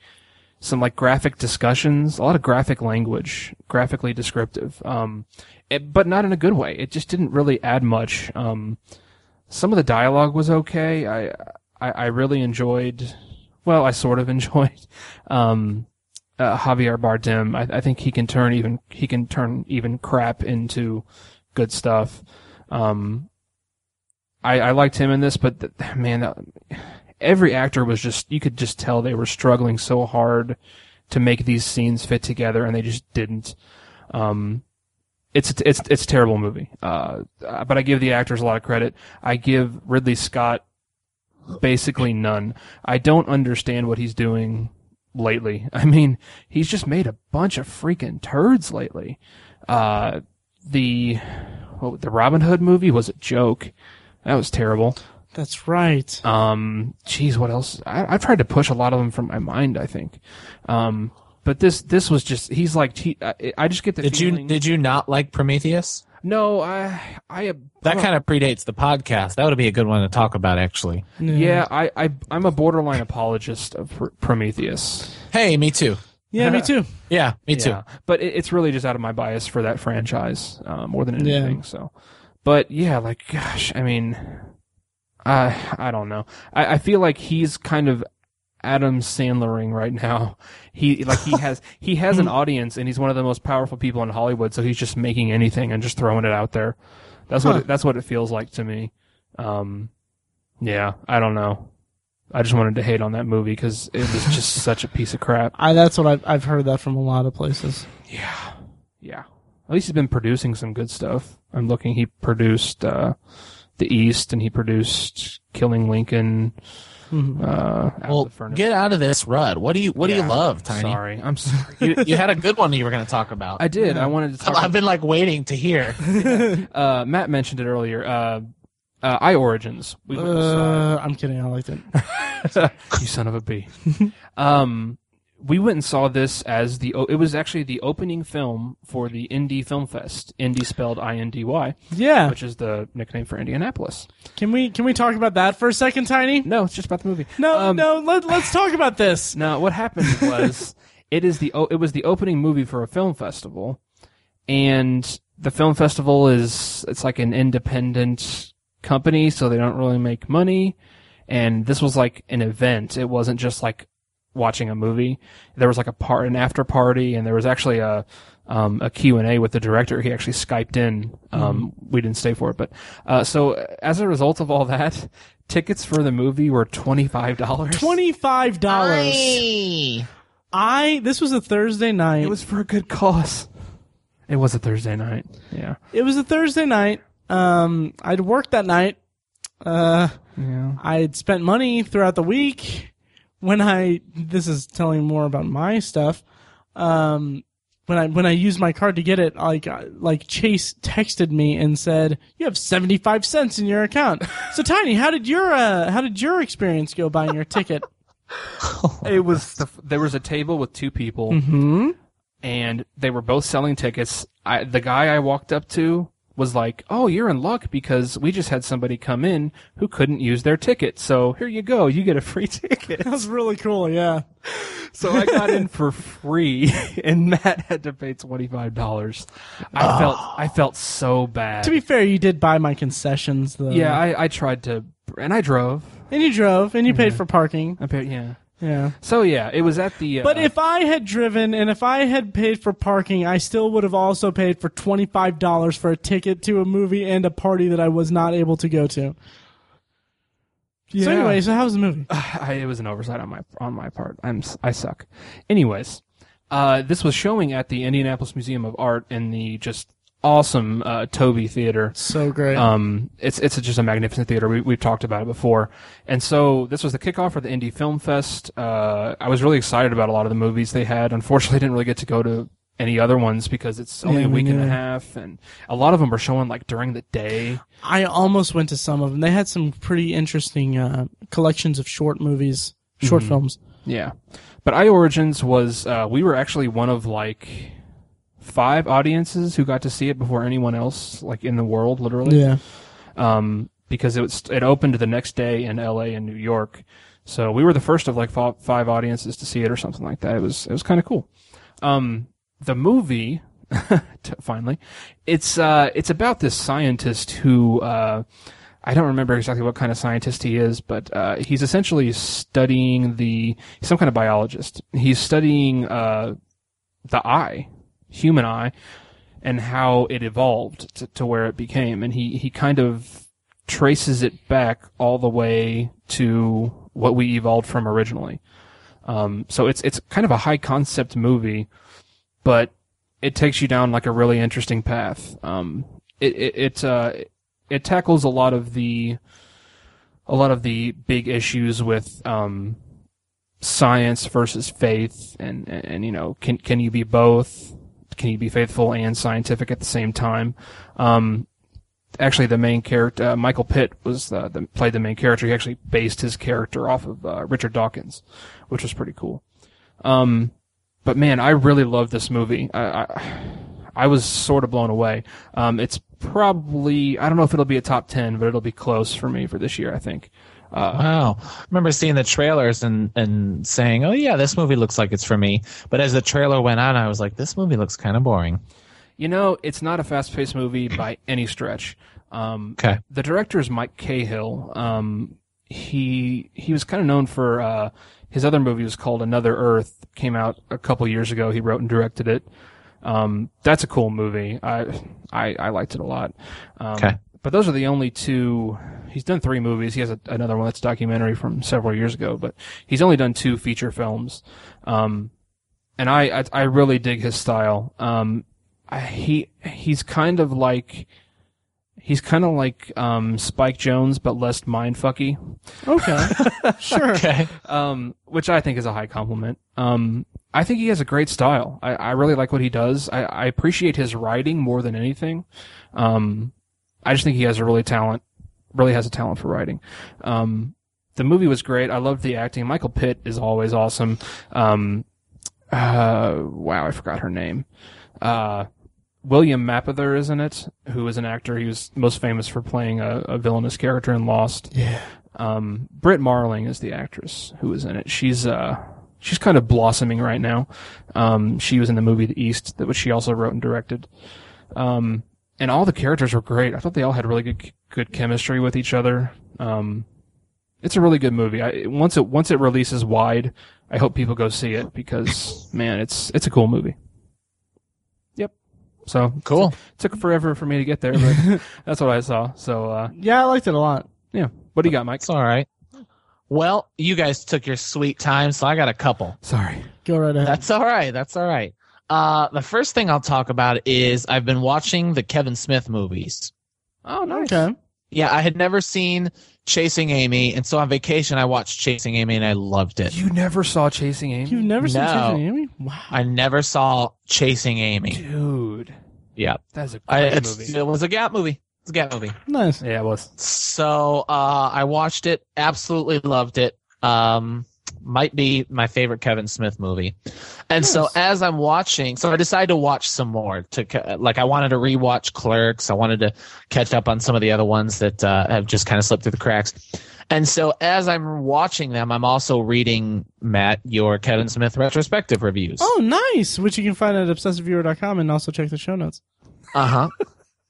B: some like graphic discussions, a lot of graphic language, graphically descriptive. Um, it, but not in a good way. It just didn't really add much. Um, some of the dialogue was okay. I, I, I really enjoyed, well, I sort of enjoyed, um, uh, Javier Bardem. I, I think he can turn even, he can turn even crap into good stuff. Um, I, I liked him in this, but th- man, that, every actor was just, you could just tell they were struggling so hard to make these scenes fit together and they just didn't. Um, it's it's it's a terrible movie. Uh, uh, but I give the actors a lot of credit. I give Ridley Scott basically none. I don't understand what he's doing lately. I mean, he's just made a bunch of freaking turds lately. Uh, the what, the Robin Hood movie was a joke. That was terrible.
A: That's right.
B: Um, geez, what else? I, I've tried to push a lot of them from my mind. I think. Um, but this this was just he's like he, I, I just get the
C: Did you did you not like Prometheus?
B: no, I I
C: That kind of predates the podcast. That would be a good one to talk about, actually.
B: yeah I, I I'm a borderline apologist of Pr- Prometheus.
C: Hey, me too.
A: Yeah, me too.
C: Yeah, me too.
B: Yeah, but it, it's really just out of my bias for that franchise uh, more than anything. So, but yeah, like gosh, I mean, I I don't know. I, I feel like he's kind of Adam Sandlering right now. He like he has he has an audience and he's one of the most powerful people in Hollywood. So he's just making anything and just throwing it out there. That's what it, that's what it feels like to me. Um, yeah, I don't know. I just wanted to hate on that movie because it was just such a piece of crap.
A: I that's what I've I've heard that from a lot of places.
B: Yeah. Yeah. At least he's been producing some good stuff. I'm looking. He produced uh, The East, and he produced Killing Lincoln.
A: Mhm.
B: Uh, Out of
C: Well,
B: the
C: get out of this rut. What do you What do you love, Tiny?
B: Sorry, I'm sorry.
C: You, you had a good one you were going to talk about.
B: I did. I wanted to talk.
C: I've been like waiting to hear.
B: uh, Matt mentioned it earlier. Uh, uh, I Origins. We went and saw it.
A: Uh, I'm kidding. I liked it.
B: you son of a b. um, we went and saw this as the. It was actually the opening film for the Indie Film Fest. Indie spelled I N D Y,
A: Yeah.
B: which is the nickname for Indianapolis.
A: Can we can we talk about that for a second, Tiny?
B: No, it's just about the movie.
A: No,
B: Um,
A: no. Let Let's talk about this.
B: No, what happened was it is the it was the opening movie for a film festival, and the film festival is it's like an independent company, so they don't really make money. And this was like an event. It wasn't just like watching a movie. There was like a part, an after party, and there was actually a um, a Q and A with the director. He actually skyped in. Um, We didn't stay for it, but uh, so as a result of all that, tickets for the movie were twenty five dollars.
A: Twenty five dollars. I this was a Thursday night.
B: It was for a good cause. It was a Thursday night. Yeah.
A: it was a Thursday night. Um, I'd worked that night. Uh,
B: Yeah.
A: I'd spent money throughout the week. When I this is telling more about my stuff. Um, when I when I used my card to get it, like uh, like Chase texted me and said, "You have seventy five cents in your account." so Tiny, how did your uh, how did your experience go buying your ticket?
B: It was the, there was a table with two people
A: hmm
B: and they were both selling tickets. I, the guy I walked up to was like, "Oh, you're in luck because we just had somebody come in who couldn't use their ticket. So here you go. You get a free ticket."
A: That was really cool. Yeah.
B: so I got in for free and Matt had to pay $25. I felt I felt so bad.
A: To be fair, you did buy my concessions though.
B: yeah, I, I tried to and I drove.
A: and you drove and you paid for parking.
B: I paid, yeah.
A: Yeah.
B: So yeah, it was at the. Uh,
A: But if I had driven and if I had paid for parking, I still would have also paid for twenty five dollars for a ticket to a movie and a party that I was not able to go to.
B: yeah.
A: So anyway, so how was the movie?
B: I, it was an oversight on my on my part. I'm s- I suck. Anyways, uh, this was showing at the Indianapolis Museum of Art in the just awesome uh, Toby Theater.
A: So great.
B: Um, it's it's just a magnificent theater. We, we've talked about it before, and so this was the kickoff for the Indie Film Fest. Uh, I was really excited about a lot of the movies they had. Unfortunately, I didn't really get to go to any other ones because it's only
A: Yeah,
B: a week and a half, and a lot of them are showing like during the day.
A: I almost went to some of them. They had some pretty interesting uh, collections of short movies, short films.
B: Yeah, but I Origins was uh, we were actually one of like five audiences who got to see it before anyone else like in the world, literally.
A: Yeah.
B: um, because it was it opened the next day in L.A. and New York. So we were the first of like five audiences to see it or something like that. It was it was kind of cool. Um, the movie, t- finally, it's uh it's about this scientist who uh. I don't remember exactly what kind of scientist he is, but uh, he's essentially studying the some kind of biologist. He's studying uh, the eye, human eye, and how it evolved to, to where it became. And he, he kind of traces it back all the way to what we evolved from originally. Um, so it's, it's kind of a high concept movie, but it takes you down like a really interesting path. Um, it it it, uh, it tackles a lot of the a lot of the big issues with um, science versus faith, and, and and you know, can can you be both? Can you be faithful and scientific at the same time? Um, actually, the main character, uh, Michael Pitt, was uh, the, played the main character. He actually based his character off of uh, Richard Dawkins, which was pretty cool. Um, but man, I really love this movie. I, I, I was sort of blown away. Um, it's probably I don't know if it'll be a top ten, but it'll be close for me for this year. I think. Uh,
C: Wow. I remember seeing the trailers and, and saying, oh, yeah, this movie looks like it's for me. But as the trailer went on, I was like, this movie looks kind of boring.
B: you know, it's not a fast-paced movie by any stretch. Um,
C: Okay.
B: the director is Mike Cahill. Um, he he was kind of known for uh, his other movie was called Another Earth. Came out a couple years ago. He wrote and directed it. Um, that's a cool movie. I I, I liked it a lot. Um,
C: Okay.
B: But those are the only two. He's done three movies. He has a, another one that's a documentary from several years ago, but he's only done two feature films. Um, and I, I I really dig his style. Um, I, he he's kind of like he's kind of like um, Spike Jonze, but less mindfucky.
A: Okay. sure.
C: Okay.
B: um, which I think is a high compliment. Um, I think he has a great style. I, I really like what he does. I, I appreciate his writing more than anything. Um, I just think he has a really talent, really has a talent for writing. Um, the movie was great. I loved the acting. Michael Pitt is always awesome. Um, uh, wow, I forgot her name. Uh, William Mapother isn't it, who is an actor. He was most famous for playing a, a villainous character in Lost.
A: Yeah.
B: Um, Brit Marling is the actress who was in it. She's uh, she's kind of blossoming right now. Um, she was in the movie The East, that which she also wrote and directed. Um, and all the characters were great. I thought they all had really good good chemistry with each other. Um, it's a really good movie. I, once it once it releases wide, I hope people go see it because man, it's it's a cool movie. Yep. So
C: Cool.
B: took forever for me to get there, but that's what I saw. So uh,
A: Yeah, I liked it a lot.
B: yeah, what do you got, Mike?
C: It's all right. Well, you guys took your sweet time, so I got a couple.
B: Sorry.
A: Go right ahead.
C: That's all right. That's all right. Uh, the first thing I'll talk about is I've been watching the Kevin Smith movies.
B: Oh, nice.
A: okay.
C: Yeah, I had never seen Chasing Amy, and so on vacation I watched Chasing Amy and I loved it.
B: You never saw Chasing Amy,
A: You've never seen
C: No.
A: Chasing Amy? Wow.
C: I never saw Chasing Amy.
B: dude.
C: Yeah,
B: That's a
C: I,
B: great
C: it's,
B: movie.
C: it was a Gap movie. It's a Gap movie.
A: Nice.
B: Yeah, it was.
C: So uh, I watched it, absolutely loved it. Um, might be my favorite Kevin Smith movie. And so as I'm watching, so I decided to watch some more. To like, I wanted to rewatch Clerks. I wanted to catch up on some of the other ones that uh, have just kind of slipped through the cracks. And so as I'm watching them, I'm also reading Matt your Kevin Smith retrospective reviews.
A: Oh, nice. Which you can find at obsessiveviewer.com and also check the show notes.
C: Uh huh.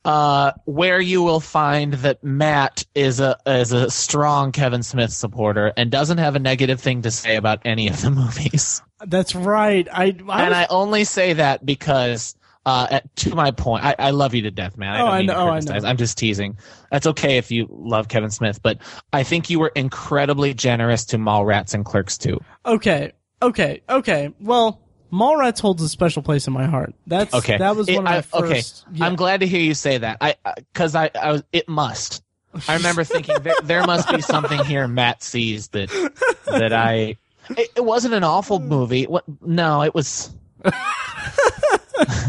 C: Uh, where you will find that Matt is a is a strong Kevin Smith supporter and doesn't have a negative thing to say about any of the movies.
A: That's right. I, I
C: and
A: was-
C: I only say that because, uh, at, to my point, I, I love you to death, man. I
A: oh, I, know, oh I know.
C: I'm just teasing. That's okay if you love Kevin Smith, but I think you were incredibly generous to Mallrats and Clerks 2.
A: okay. Okay. Okay. Well, Mallrats holds a special place in my heart. That's
C: Okay,
A: That was
C: It-
A: one of my
C: I-
A: first.
C: Okay,
A: yeah.
C: I'm glad to hear you say that. I uh, because I, I was it must. I remember thinking there, there must be something here Matt sees that that I. It, it wasn't an awful movie. What? No, it was.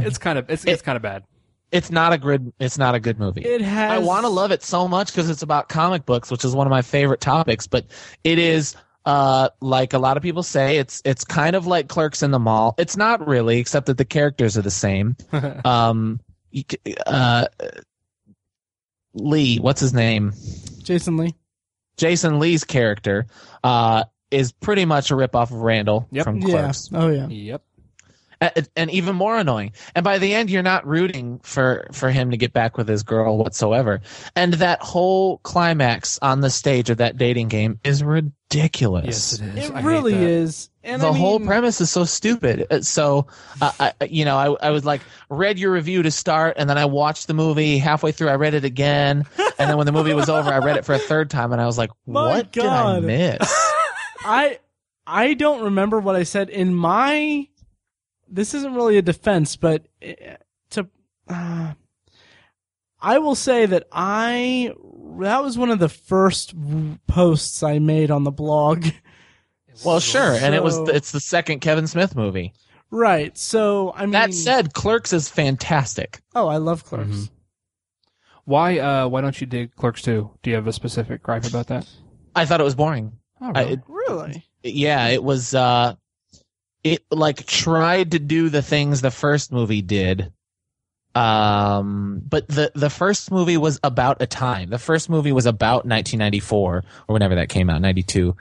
B: It's kind of it's it's kind of bad.
C: It's not a good. It's not a good movie.
A: It has.
C: I want to love it so much because it's about comic books, which is one of my favorite topics. But it is, uh, like a lot of people say, it's it's kind of like Clerks in the Mall. It's not really, except that the characters are the same. um, uh, Lee, what's his name?
A: Jason Lee.
C: Jason Lee's character, uh, is pretty much a ripoff of Randall
B: Yep.
C: from
A: Yeah.
C: Clerks.
A: Oh yeah.
B: Yep.
C: And, and even more annoying. And by the end, you're not rooting for for him to get back with his girl whatsoever. And that whole climax on the stage of that dating game is ridiculous.
B: Yes, it is.
A: It
B: I
A: really is. And
C: the
A: I
C: whole premise is so stupid. Uh, So, uh, I, you know, I, I was like, read your review to start, and then I watched the movie. Halfway through, I read it again, and then when the movie was over, I read it for a third time, and I was like, what
A: God.
C: did I miss?
A: I I don't remember what I said in my this isn't really a defense, but uh, to uh, I will say that I that was one of the first posts I made on the blog.
C: Well, sure, and it was it's the second Kevin Smith movie.
A: right. So I mean,
C: That said, Clerks is fantastic.
A: oh, I love Clerks.
B: Mhm. Why uh why don't you dig Clerks 2? Do you have a specific gripe about that?
C: I thought it was boring.
B: Oh,
C: I-
B: really?
C: it-
A: Really?
C: yeah, it was uh it like tried to do the things the first movie did. Um but the the first movie was about a time. The first movie was about 1994 or whenever that came out, 92.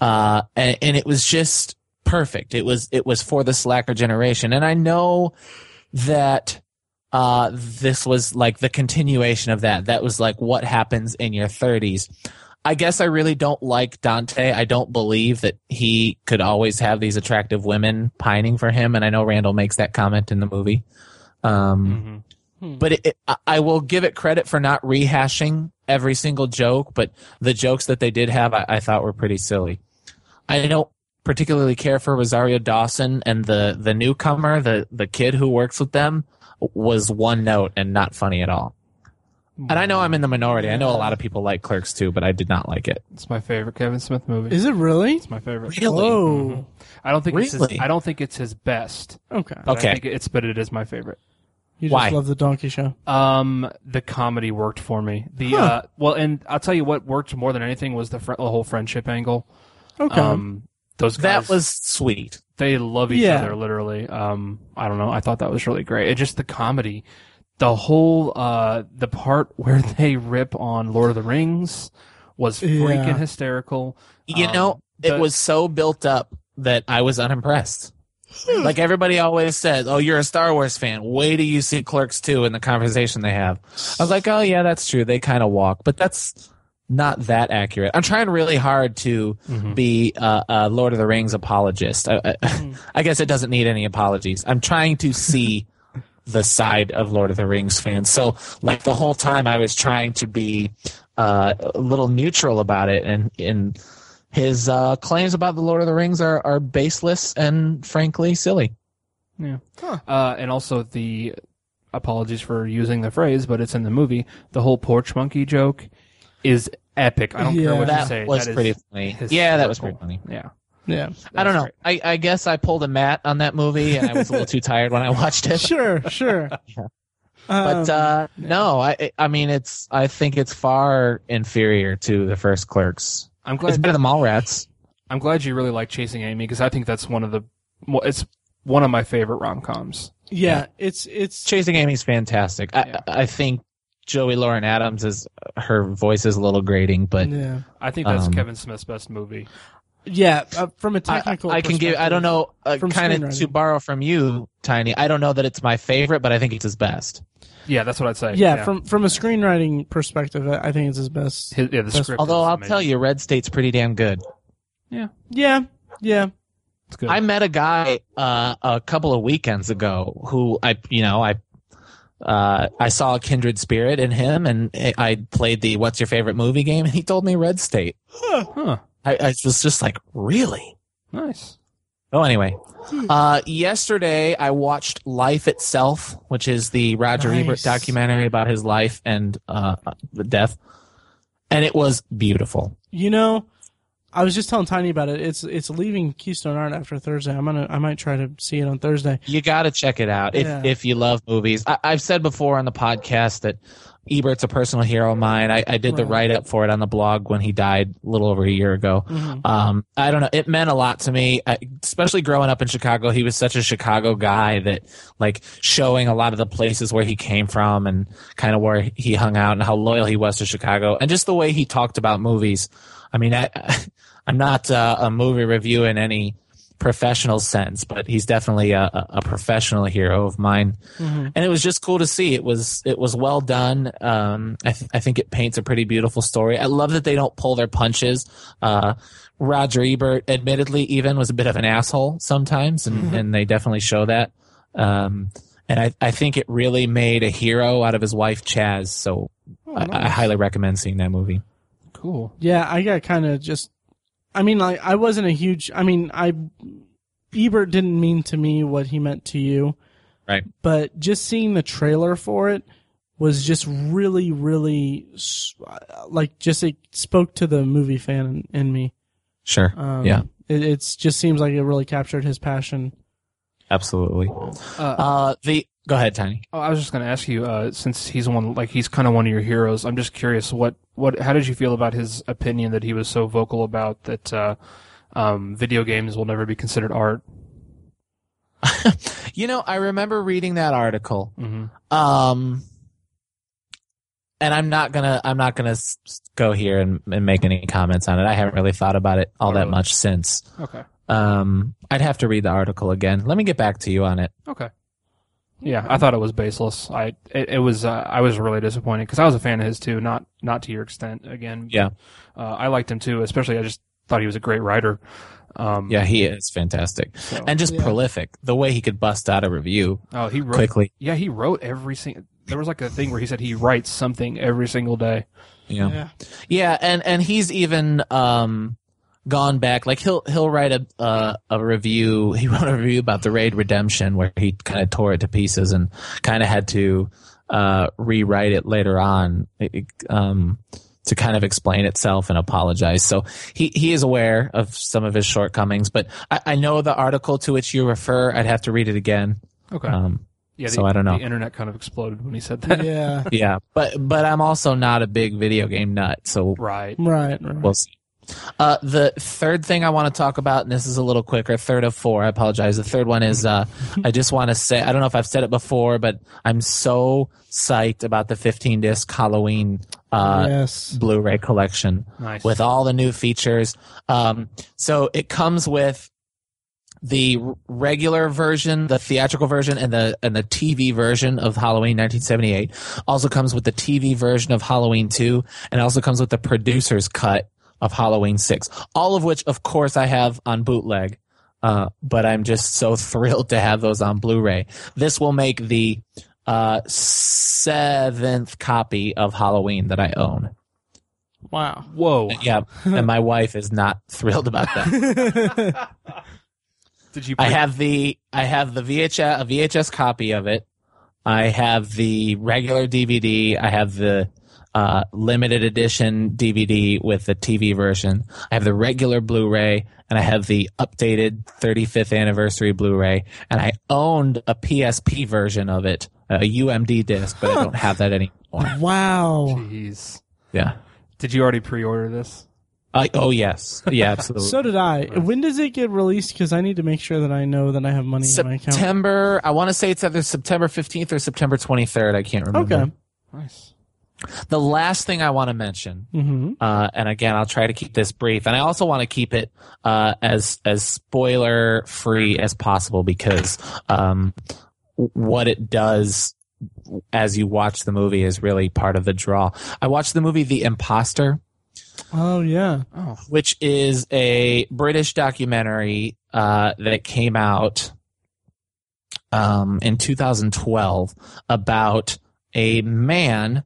C: Uh and, and it was just perfect. It was it was for the slacker generation. And I know that uh this was like the continuation of that. That was like what happens in your 30s. I guess I really don't like Dante. I don't believe that he could always have these attractive women pining for him, and I know Randall makes that comment in the movie. Um,
B: Mhm.
C: But it, it, I- I will give it credit for not rehashing every single joke, but the jokes that they did have, I, I thought were pretty silly. I don't particularly care for Rosario Dawson and the the newcomer, the the kid who works with them, was one note and not funny at all. And I know I'm in the minority. I know a lot of people like Clerks 2, but I did not like it.
B: It's my favorite Kevin Smith movie.
A: Is it really?
B: it's my favorite.
C: Really?
A: Whoa.
B: I don't think it's his,
C: Really?
B: I don't think it's his best.
A: Okay.
B: but
C: Okay.
B: I think it's but it is my favorite.
A: You just
C: Why?
A: love the Donkey Show.
B: Um, the comedy worked for me. The
A: Huh.
B: uh, well, and I'll tell you what worked more than anything was the, fr- the whole friendship angle.
A: Okay.
B: Um, those guys,
C: That was sweet.
B: they love each
A: Yeah.
B: other literally. Um, I don't know. I thought that was really great. It just the comedy, the whole uh, the part where they rip on Lord of the Rings was freaking
A: Yeah.
B: hysterical.
C: You
B: Um,
C: know,
B: the-
C: it was so built up that I was unimpressed. like everybody always says, "Oh, you're a Star Wars fan. Wait till you see Clerks 2 and the conversation they have." I was like, "Oh yeah, that's true. They kind of walk, but that's not that accurate." I'm trying really hard to
B: Mhm.
C: be a, a Lord of the Rings apologist. I, I, I guess it doesn't need any apologies. I'm trying to see the side of Lord of the Rings fans. So, like the whole time, I was trying to be uh, a little neutral about it, and and his uh, claims about the Lord of the Rings are are baseless and frankly silly.
B: Yeah. Uh, and also the apologies for using the phrase, but it's in the movie. The whole porch monkey joke is epic. I don't care
A: Yeah.
B: what you
C: That
B: say.
C: was
B: that is
C: pretty funny. Yeah, that was pretty funny.
B: Yeah.
A: Yeah.
C: I don't know. I, I guess I pulled a Matt on that movie, and I was a little too tired when I watched it.
A: Sure, sure.
C: But
A: Um,
C: uh, no, I I mean it's I think it's far inferior to the first Clerks.
B: I'm glad
C: It's
B: glad.
C: better than Mallrats.
B: I'm glad you really like Chasing Amy because I think that's one of the. Well, it's one of my favorite rom coms.
A: yeah, it's it's
C: Chasing Amy's fantastic.
B: Yeah.
C: I I think Joey Lauren Adams is her voice is a little grating, but
A: yeah.
B: I think that's
C: Um,
B: Kevin Smith's best movie.
A: Yeah, uh, from a technical
C: I can give. I don't know. Uh,
A: From
C: kind of to borrow from you, Tiny. I don't know that it's my favorite, but I think it's his best.
B: Yeah, that's what I'd say.
A: Yeah, from from a screenwriting perspective, I I think it's his best.
B: His, yeah, the
A: That's-
B: script.
C: Although
B: is
C: I'll
B: amazing.
C: tell you, Red State's pretty damn good.
B: yeah,
A: Yeah, yeah.
B: it's good.
C: I met a guy uh, a couple of weekends ago who I, you know, I, uh, I saw a kindred spirit in him, and I played the "What's your favorite movie?" game, and he told me Red State.
B: huh?
C: I, I was just like, really?
B: Nice.
C: Oh, anyway. Uh, yesterday I watched Life Itself, which is the Roger
A: Nice.
C: Ebert documentary about his life and uh, the death, and it was beautiful.
A: You know, I was just telling Tiny about it. It's it's leaving Keystone Art after Thursday. I'm gonna I might try to see it on Thursday.
C: You got to check it out if
A: Yeah.
C: if you love movies. I, I've said before on the podcast that Ebert's a personal hero of mine. I, I did the write up for it on the blog when he died a little over a year ago.
A: Mhm.
C: Um, I don't know. It meant a lot to me, I, especially growing up in Chicago. He was such a Chicago guy that, like, showing a lot of the places where he came from and kind of where he hung out and how loyal he was to Chicago, and just the way he talked about movies. I mean, I, I'm not uh, a movie review in any professional sense, but he's definitely a, a- professional hero of mine.
A: Mhm.
C: And it was just cool to see. It was it was well done. Um, I, th- I think it paints a pretty beautiful story. I love that they don't pull their punches. Uh, Roger Ebert, admittedly, even was a bit of an asshole sometimes, and, and they definitely show that. Um, and I, I think it really made a hero out of his wife Chaz. So
A: Oh,
C: I, I highly recommend seeing that movie.
B: Cool.
A: Yeah, I got kind of just. I mean, like I wasn't a huge. I mean, I Ebert didn't mean to me what he meant to you,
C: Right.
A: but just seeing the trailer for it was just really, really like just it spoke to the movie fan in, in me.
C: Sure.
A: Um,
C: yeah.
A: it it's just seems like it really captured his passion.
C: Absolutely.
B: Uh,
C: Uh, the go ahead, Tiny.
B: Oh, I was just going to ask you, uh, since he's one, like he's kind of one of your heroes. I'm just curious, what, what, how did you feel about his opinion that he was so vocal about that uh, um, video games will never be considered art?
C: You know, I remember reading that article.
B: hmm
C: Um, and I'm not gonna I'm not gonna go here and, and make any comments on it. I haven't really thought about it all
B: Oh,
C: that
B: really?
C: much since.
B: Okay.
C: Um, I'd have to read the article again. Let me get back to you on it.
B: Okay. Yeah, I thought it was baseless. I it, it was uh, I was really disappointed because I was a fan of his too, not not to your extent again. but,
C: Yeah.
B: uh, I liked him too. Especially, I just thought he was a great writer. Um,
C: Yeah, he is fantastic
B: so-
C: and just prolific. The way he could bust out a review
B: oh, he wrote
C: quickly.
B: Yeah, he wrote every single. There was like a thing where he said he writes something every single day.
C: Yeah, know? Yeah, and and he's even um gone back. Like he'll he'll write a uh, a review. He wrote a review about the Raid Redemption where he kind of tore it to pieces and kind of had to uh rewrite it later on it- it, um to kind of explain itself and apologize. So he he is aware of some of his shortcomings, but I, I know the article to which you refer. I'd have to read it again.
B: Okay.
C: Um,
B: yeah. The,
C: so I don't know.
B: The internet kind of exploded when he said that.
A: Yeah,
C: yeah, but but I'm also not a big video game nut, so
B: right.
A: right. right.
C: We'll see. Uh, the third thing I want to talk about, and this is a little quicker, third of four. I apologize. The third one is, uh, I just want to say, I don't know if I've said it before, but I'm so psyched about the 15 disc Halloween, uh,
A: yes.
C: Blu-ray collection
B: Nice.
C: with all the new features. Um, so it comes with the regular version, the theatrical version, and the and the TV version of Halloween 1978. Also comes with the TV version of Halloween 2, and also comes with the producer's cut of Halloween 6. All of which, of course, I have on bootleg. Uh, but I'm just so thrilled to have those on Blu-ray. This will make the uh, seventh copy of Halloween that I own.
A: Wow.
B: Whoa.
C: Yeah, and my wife is not thrilled about that.
B: Did you?
C: I have the I have the VHS a VHS copy of it. I have the regular DVD. I have the uh, limited edition DVD with the TV version. I have the regular Blu-ray, and I have the updated 35th anniversary Blu-ray. And I owned a PSP version of it, a UMD disc, but I don't have that anymore.
A: Wow.
B: Jeez.
C: Yeah.
B: Did you already pre-order this?
C: Uh, oh yes, yeah, absolutely.
A: So did I. When does it get released? Because I need to make sure that I know that I have money in my account.
C: September. I want to say it's either September 15th or September 23rd. I can't remember.
A: Okay.
B: Nice.
C: The last thing I want to mention,
A: Mm-hmm.
C: uh, and again, I'll try to keep this brief, and I also want to keep it uh, as as spoiler free as possible because um, what it does as you watch the movie is really part of the draw. I watched the movie The Imposter,
A: Oh yeah.
B: Oh.
C: which is a British documentary uh, that came out um, in 2012 about a man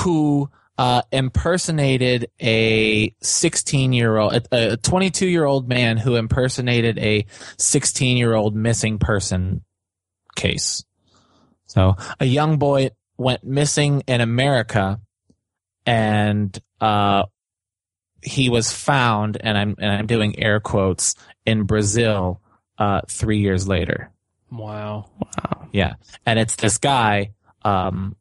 C: who uh, impersonated a 16 year old, a 22 year old man who impersonated a 16 year old missing person case. So a young boy went missing in America and, uh, he was found, and I'm and I'm doing air quotes in Brazil uh, three years later.
B: Wow. Wow!
C: Yeah, and it's this guy. Um,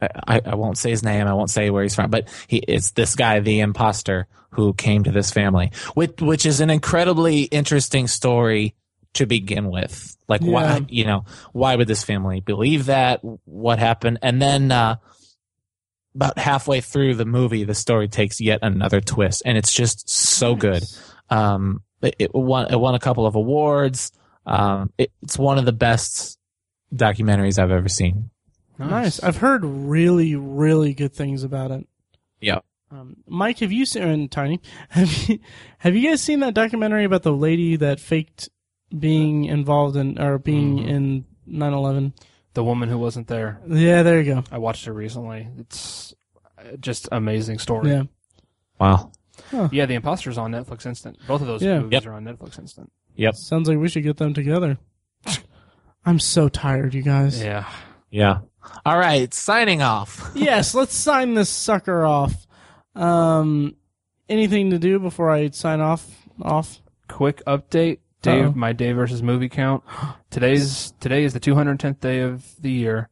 C: I, I won't say his name. I won't say where he's from, but he it's this guy, the imposter, who came to this family, which which is an incredibly interesting story to begin with. Like
A: Yeah.
C: why you know why would this family believe that? What happened? And then uh, about halfway through the movie, the story takes yet another twist, and it's just so good. Um, it, it won it won a couple of awards. Um, it, it's one of the best documentaries I've ever seen.
A: Nice. I've heard really, really good things about it.
C: Yeah.
A: Um, Mike, have you seen and Tiny? Have you have you guys seen that documentary about the lady that faked being involved in or being
B: Mhm.
A: in 9/11?
B: The woman who wasn't there.
A: Yeah, there you go.
B: I watched it recently. It's uh, just amazing story.
A: Yeah.
C: Wow.
B: Yeah, The Imposter's on Netflix Instant. Both of those
A: Yeah.
B: movies
C: Yep.
B: are on Netflix Instant.
C: Yep.
A: Sounds like we should get them together. I'm so tired, you guys.
B: Yeah.
C: Yeah. All right. Signing off.
A: yes, let's sign this sucker off. Um, anything to do before I sign off? Off.
B: Quick update. Day
A: Uh-oh.
B: my day versus movie count. Today's today is the 210th day of the year.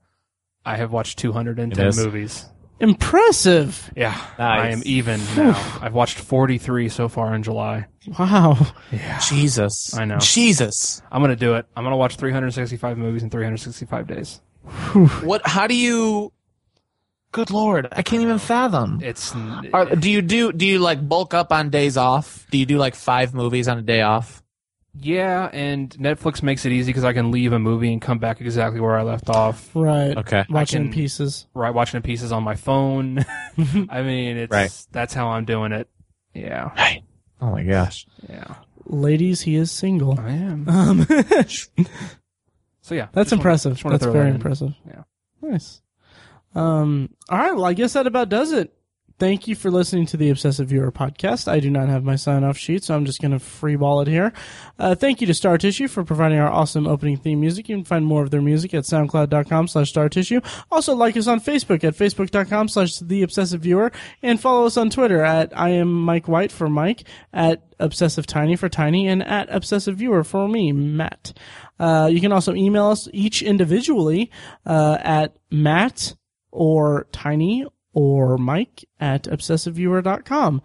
B: I have watched 210 movies.
A: Impressive.
B: Yeah, I am even now. I've watched 43 so far in July.
A: Wow.
C: Jesus.
B: I know.
C: Jesus.
B: I'm gonna do it. I'm gonna watch 365 movies in 365 days.
C: What? How do you? Good lord, I can't even fathom.
B: It's
C: Are, do you do? Do you like bulk up on days off? Do you do like five movies on a day off?
B: yeah, and Netflix makes it easy because I can leave a movie and come back exactly where I left off.
A: Right.
C: Okay.
A: Watching
B: can-
A: pieces.
B: Right, watching the pieces on my phone. I mean, it's
C: Right.
B: that's how I'm doing it. Yeah,
C: Right. Oh my gosh.
B: yeah,
A: Ladies, he is single.
B: I am.
A: Um,
B: So yeah,
A: that's impressive. That's very
B: that
A: impressive.
B: Yeah.
A: Nice. Um, all right. Well, I guess that about does it. Thank you for listening to the Obsessive Viewer podcast. I do not have my sign off sheet, so I'm just going to freeball it here. Uh, thank you to Star Tissue for providing our awesome opening theme music. You can find more of their music at soundcloud.com slash star tissue. Also like us on Facebook at facebook.com slash the obsessive viewer and follow us on Twitter at I am Mike White for Mike, at obsessive tiny for tiny, and at obsessive viewer for me, Matt. Uh, you can also email us each individually, uh, at Matt or Tiny or Mike at obsessiveviewer.com.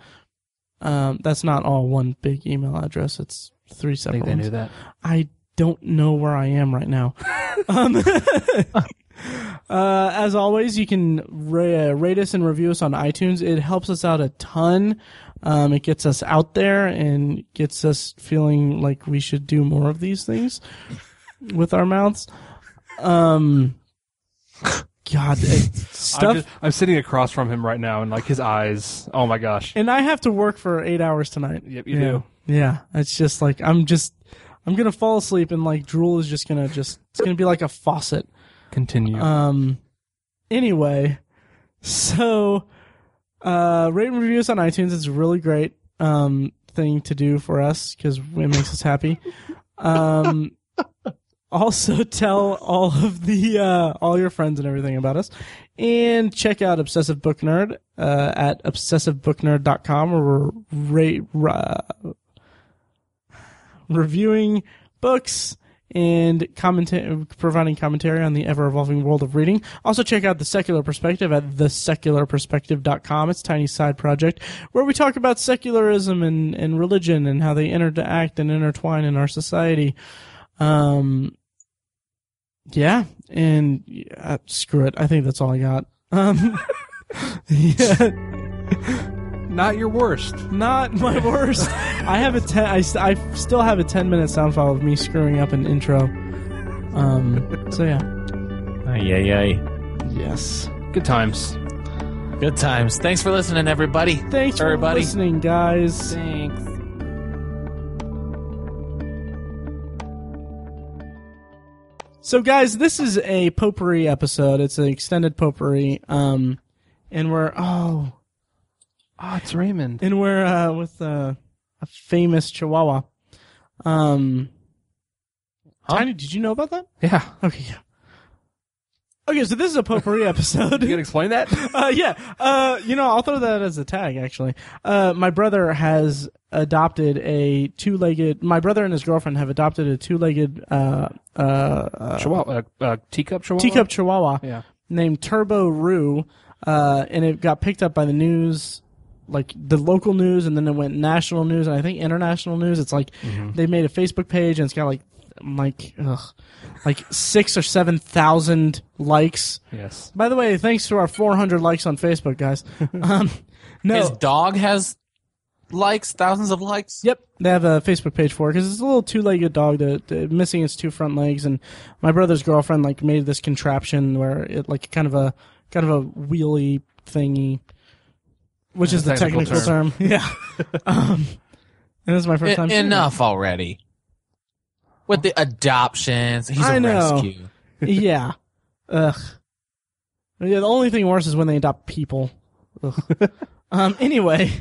A: Um, that's not all one big email address. It's three separate.
B: I think they
A: ones.
B: knew that.
A: I don't know where I am right now. um, uh, as always, you can ra- rate us and review us on iTunes. It helps us out a ton. Um, it gets us out there and gets us feeling like we should do more of these things with our mouths. Um, God, it,
B: I'm,
A: stuff.
B: just, I'm sitting across from him right now, and like his eyes. Oh my gosh.
A: and I have to work for eight hours tonight.
B: Yep, you
A: yeah.
B: do.
A: Yeah, it's just like I'm just I'm gonna fall asleep and like drool is just gonna just it's gonna be like a faucet.
B: Continue.
A: Um. Anyway, so uh, rate and review us on iTunes. It's a really great um thing to do for us because it makes us happy. Um. Also, tell all of the uh, all your friends and everything about us, and check out Obsessive Book Nerd uh, at obsessivebooknerd.com or rate uh, reviewing books and providing commentary on the ever evolving world of reading. Also, check out The Secular Perspective at thesecularperspective.com. It's tiny side project where we talk about secularism and, and religion and how they interact and intertwine in our society. Um, yeah, and yeah, screw it. I think that's all I got. Um, yeah.
B: Not your worst.
A: Not my worst. I have a ten. I, st- I still have a ten minute sound file of me screwing up an intro. Um. So yeah.
C: Ay, ay, ay.
A: Yes.
B: Good times.
C: Good times. Thanks for listening, everybody.
A: Thanks for
C: Everybody.
A: listening, guys.
B: Thanks.
A: So, guys, this is a potpourri episode. It's an extended potpourri. Um, and we're oh,
B: Oh, it's Raymond.
A: and we're uh, with uh, a famous Chihuahua. Um, Tiny, did you know about that?
B: Yeah.
A: Okay, yeah. Okay, so this is a potpourri episode.
B: You can explain that?
A: uh, yeah. Uh, you know, I'll throw that as a tag. Actually, uh, my brother has adopted a two-legged. My brother and his girlfriend have adopted a two-legged uh, uh, uh,
B: Chihuahua. Uh, uh, teacup Chihuahua?
A: teacup Chihuahua
B: Yeah.
A: named Turbo Roo, uh, and it got picked up by the news, like the local news, and then it went national news, and I think international news. It's like they made a Facebook page, and it's got like like ugh, like six or seven thousand likes.
B: Yes.
A: By the way, thanks to our 400 likes on Facebook, guys. Um, no,
C: His dog has likes, thousands of likes.
A: Yep, they have a Facebook page for it because it's a little two-legged dog that that- missing its two front legs, and my brother's girlfriend like made this contraption where it like kind of a kind of a wheelie thingy, which is the technical
B: technical
A: term. yeah, um, and this is my first
C: E-
A: time. seeing it.
C: enough already. With the adoptions, he's a
A: I know.
C: rescue.
A: yeah, ugh. Yeah, the only thing worse is when they adopt people. Ugh. um. Anyway,